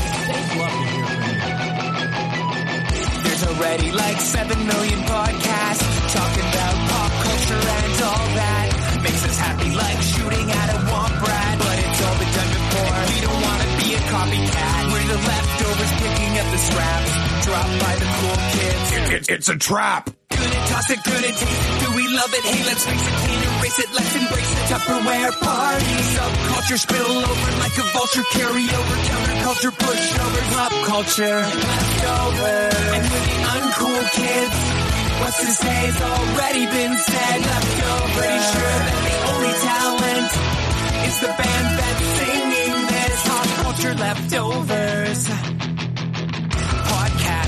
There's already like 7 million podcasts talking about pop culture and all that. Makes us happy like shooting at a womp rat, but it's all been done before. And we don't want to be a copycat. We're the leftovers picking up the scraps dropped by the cool kids. It, it, it's a trap. Good and toss it, good and taste it. Do we love it? Hey, let's face it, can't erase it. Let's embrace the Tupperware party. Subculture spill over like a vulture. Carry over counterculture, pushover, pop culture, leftover. And we're the uncool kids. What's to say say's already been said. Leftover. Pretty sure that the only talent is the band that's singing this. Pop culture leftovers.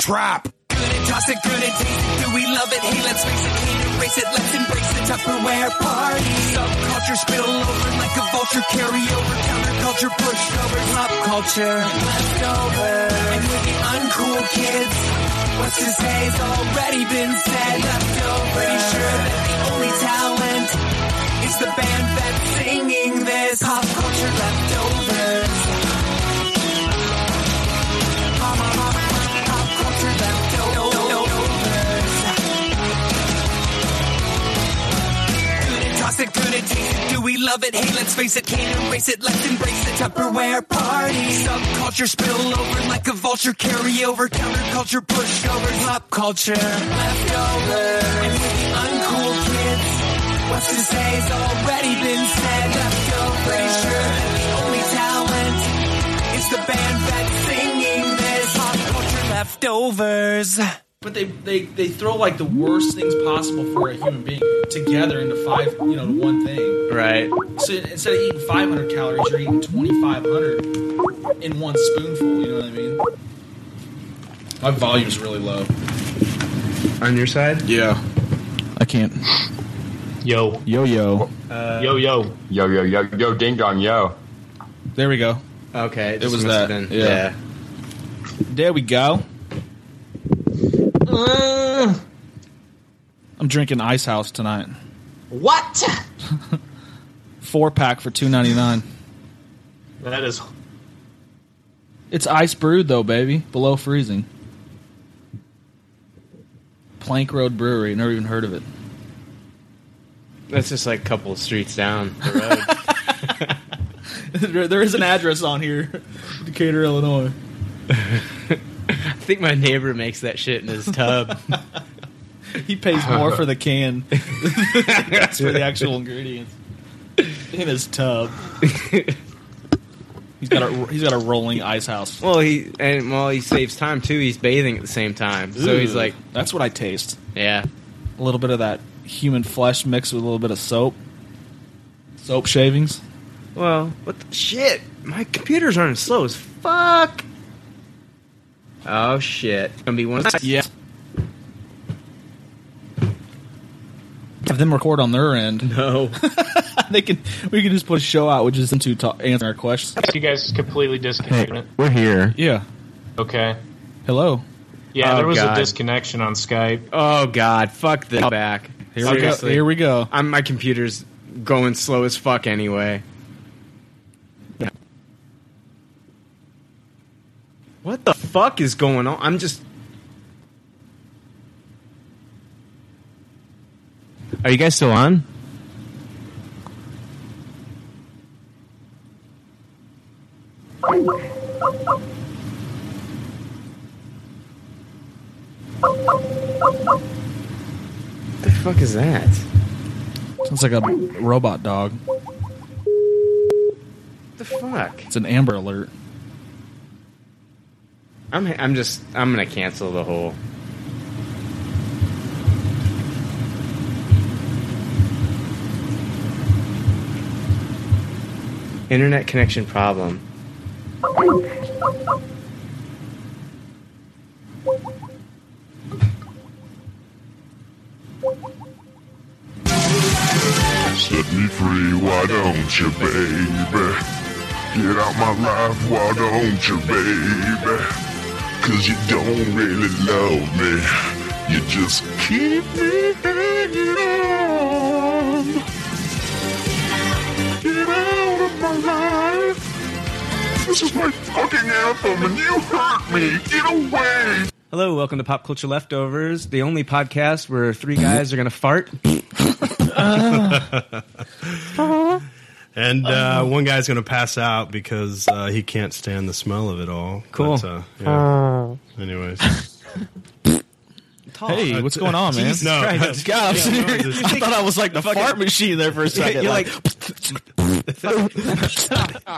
Trap. Good and toss it, good and taste it. Do we love it? Hey, let's face it, can't erase it. Let's embrace the Tupperware party. Subculture spill over like a vulture. Carry over counterculture, pushover, pop culture, leftover. And we're the uncool kids. What's to say's already been said. Leftover. Pretty sure that the only talent is the band that's singing this. Pop culture leftovers. It, and taste it. Do we love it? Hey, let's face it, can't erase it. Let's embrace the Tupperware party. Subculture spill over like a vulture. Carry over counterculture, pushover, pop culture, leftover. And the uncool kids. What's to say's already been said. Leftover. Pretty sure that the only talent is the band that's singing this. Pop culture leftovers. But they, they, they throw like the worst things possible for a human being together into five, you know, one thing. Right. So instead of eating 500 calories, you're eating 2,500 in one spoonful. You know what I mean? My volume's really low. On your side? Yeah. I can't. Yo. Yo yo. Uh, yo yo. Yo yo yo yo ding dong yo. There we go. Okay. It this was that. have been- yeah. There we go. Uh, I'm drinking Ice House tonight. What? Four pack for two ninety nine. That is. It's ice brewed though, baby, below freezing. Plank Road Brewery. Never even heard of it. That's just like a couple of streets down the road. there, there is an address on here, Decatur, Illinois. I think my neighbor makes that shit in his tub. He pays more for the can. That's for the actual ingredients in his tub. He's got a he's got a rolling ice house. well, he and well he saves time too. He's bathing at the same time, so he's like, that's what I taste. yeah. A little bit of that human flesh mixed with a little bit of soap. Soap shavings. Well, what the shit? My computers aren't as slow as fuck. Oh shit! It's gonna be one. Of Yeah. Have them record on their end. No. they can. We can just put a show out, which is them two talk, answer our questions. You guys completely disconnected. We're here. Yeah. Okay. Hello. Yeah, Oh, there was God. a disconnection on Skype. Oh god! Fuck this oh, back. Here we go. Here we go. I'm my computer's going slow as fuck anyway. What the fuck is going on? I'm just. Are you guys still on? The fuck is that? Sounds like a robot dog. The fuck? It's an Amber Alert. I'm I'm just I'm gonna cancel the whole. Internet connection problem. Set me free, why don't you, baby? Get out my life, why don't you, baby? Cause you don't really love me. You just keep me hanging on. Get out of my life. This is my fucking anthem and you hurt me. Get away. Hello, welcome to Pop Culture Leftovers, the only podcast where three guys are going to fart. And uh, one guy's going to pass out because uh, he can't stand the smell of it all. Cool. But, uh, yeah. Anyways. Hey, what's going on, man? Jesus No, Christ. God, I'm yeah, no, just- I thought I was like the fart machine there for a second. You're like,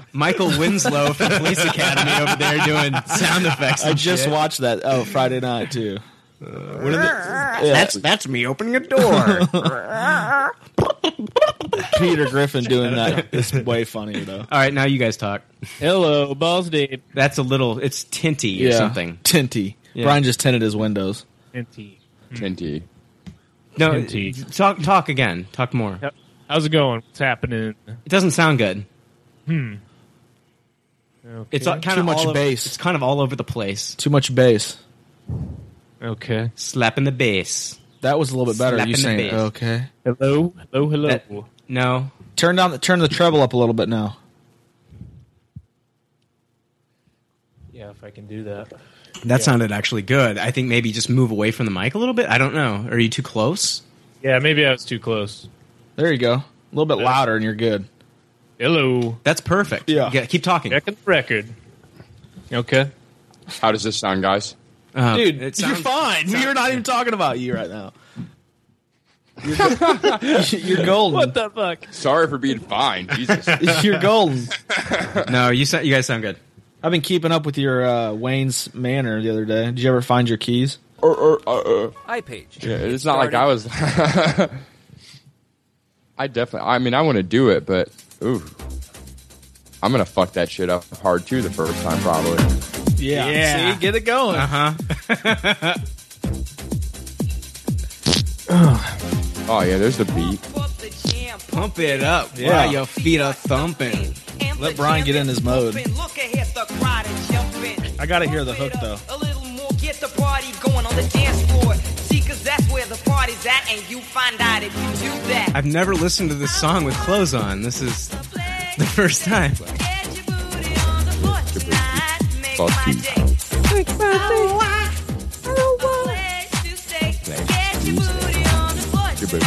Michael Winslow from Police Academy over there doing sound effects. I just shit. watched that. Oh, Friday night too. That's that's me opening a door. Peter Griffin doing that is way funnier though. All right, now you guys talk. Hello, balls deep. That's a little. It's tinty or something. Tinty. Yeah. Brian just tinted his windows. Tinty. Tinty. No, Tinty. talk talk again. Talk more. Yep. How's it going? What's happening? It doesn't sound good. Hmm. It's Okay. kind Too of much all over- bass. it's kind of all over the place. Too much bass. Okay. Slapping the bass. That was a little bit better. Slapping you the saying bass. okay? Hello, hello, hello. That- No. Turn down. The, turn the treble up a little bit now. yeah, if I can do that. That Yeah. sounded actually good. I think maybe just move away from the mic a little bit. I don't know. Are you too close? Yeah, maybe I was too close. There you go. A little bit louder, and you're good. Hello. That's perfect. Yeah. keep talking. Checking the record. Okay. How does this sound, guys? Uh, Dude, it you're sounds- fine. We're not even talking about you right now. You're, you're golden. What the fuck? Sorry for being fine. Jesus. You're golden. No, you sound, you guys sound good. I've been keeping up with your uh, Wayne's Manor the other day. Did you ever find your keys? or, or, uh, uh, Hi, Paige. yeah, it's not like I was. I definitely. I mean, I want to do it, but ooh, I'm gonna fuck that shit up hard too the first time probably. Yeah. Yeah. See, get it going. Uh huh. Oh yeah, there's the beat. Pump it up Yeah. while your feet are thumping. Let Brian get in his mode. I gotta hear the hook though. A little more, get the party going on the dance floor. See, cause that's where the party's at, and you find out if you do that. I've never listened to this song with clothes on. This is the first time. Fuck you. Your baby.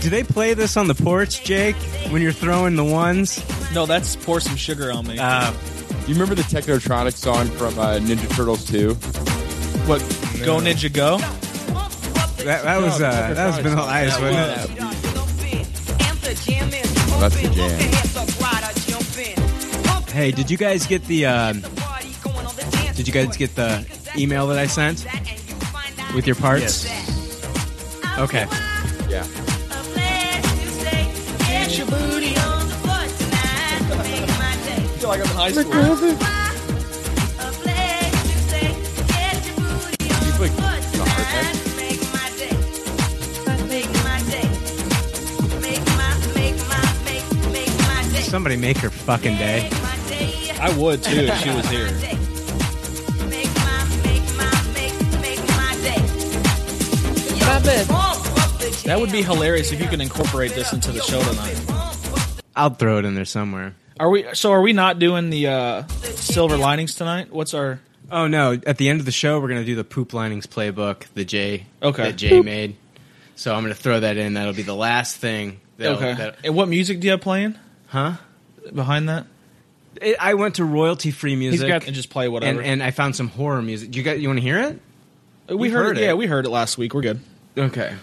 Do they play this on the porch, Jake, when you're throwing the ones? No, that's pour some sugar on me. Uh, You remember the Technotronic song from uh, Ninja Turtles 2? what? Go Ninja Go. that, that was uh, that was Vanilla Ice, wasn't it? Oh, that's the jam. Hey, did you guys get the? Uh, did you guys get the email that I sent with your parts? Yes. Okay. Yeah. I feel like I'm in high school. Somebody make her fucking day. I would too if she was here. That would be hilarious if you could incorporate this into the show tonight. I'll throw it in there somewhere. Are we? So are we not doing the uh, silver linings tonight? What's our? Oh no! At the end of the show, we're gonna do the poop linings playbook, the Jay Okay. that Jay made. So I'm gonna throw that in. That'll be the last thing. That'll, Okay. that- and what music do you have playing huh? behind that? It, I went to royalty free music and just play whatever. and, and I found some horror music. You got? You want to hear it? we You've heard, heard it. it. Yeah, we heard it last week. We're good. Okay.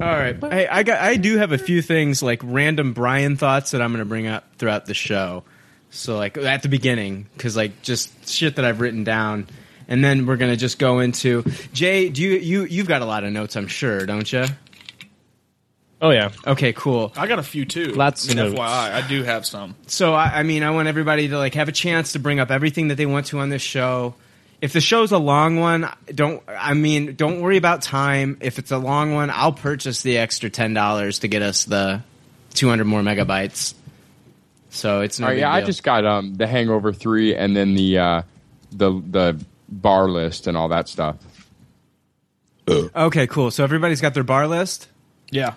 All right. Hey, I got. I do have a few things like random Brian thoughts that I'm going to bring up throughout the show. So like at the beginning, because like just shit that I've written down, and then we're going to just go into Jay. Do you you you've got a lot of notes? I'm sure, don't you? Oh yeah. Okay. Cool. I got a few too. Lots of I mean, notes. FYI, I do have some. So I, I mean, I want everybody to like have a chance to bring up everything that they want to on this show. If the show's a long one, don't. I mean, don't worry about time. If it's a long one, I'll purchase the extra ten dollars to get us the two hundred more megabytes. So it's no All right, big yeah, I just got um the Hangover three, and then the uh, the the bar list and all that stuff. okay, cool. So everybody's got their bar list. Yeah.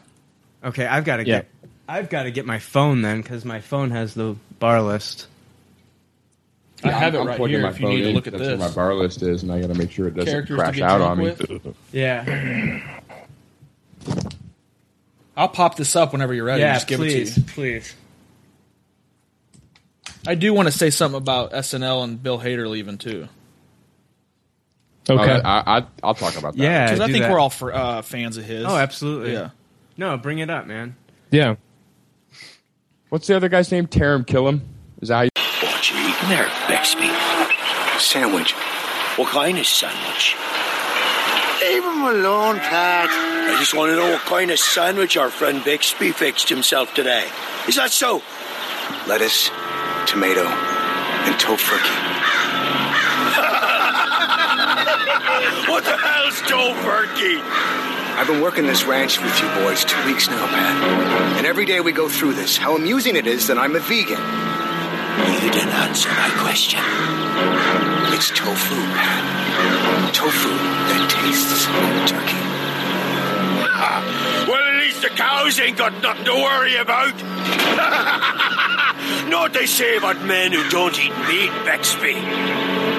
Okay, I've got to Yeah. get. I've got to get my phone then because my phone has the bar list. I have it I'm right plugging here my if you phone need to look at That's this. where my bar list is, and I got to make sure it doesn't Characters crash out drunk on me. Yeah. I'll pop this up whenever you're ready. Yeah, Just give please, it to you. please. I do want to say something about SNL and Bill Hader leaving too. Oh, I, I, I'll talk about that. Yeah, because I think that. we're all for, uh, fans of his. Oh, absolutely. Yeah. No, bring it up, man. Yeah. What's the other guy's name? Taran Killam? Is that how you? What you eating there, Bixby? Sandwich. What kind of sandwich? Leave him alone, Pat. I just want to know what kind of sandwich our friend Bixby fixed himself today. Is that so? Lettuce, tomato, and tofurkey. what the hell's tofurkey? I've been working this ranch with you boys two weeks now, Pat. And every day we go through this, how amusing it is that I'm a vegan. You didn't answer my question. It's tofu, Pat. Tofu that tastes like turkey. Ah, well, at least the cows ain't got nothing to worry about. know what they say about men who don't eat meat, Bixby?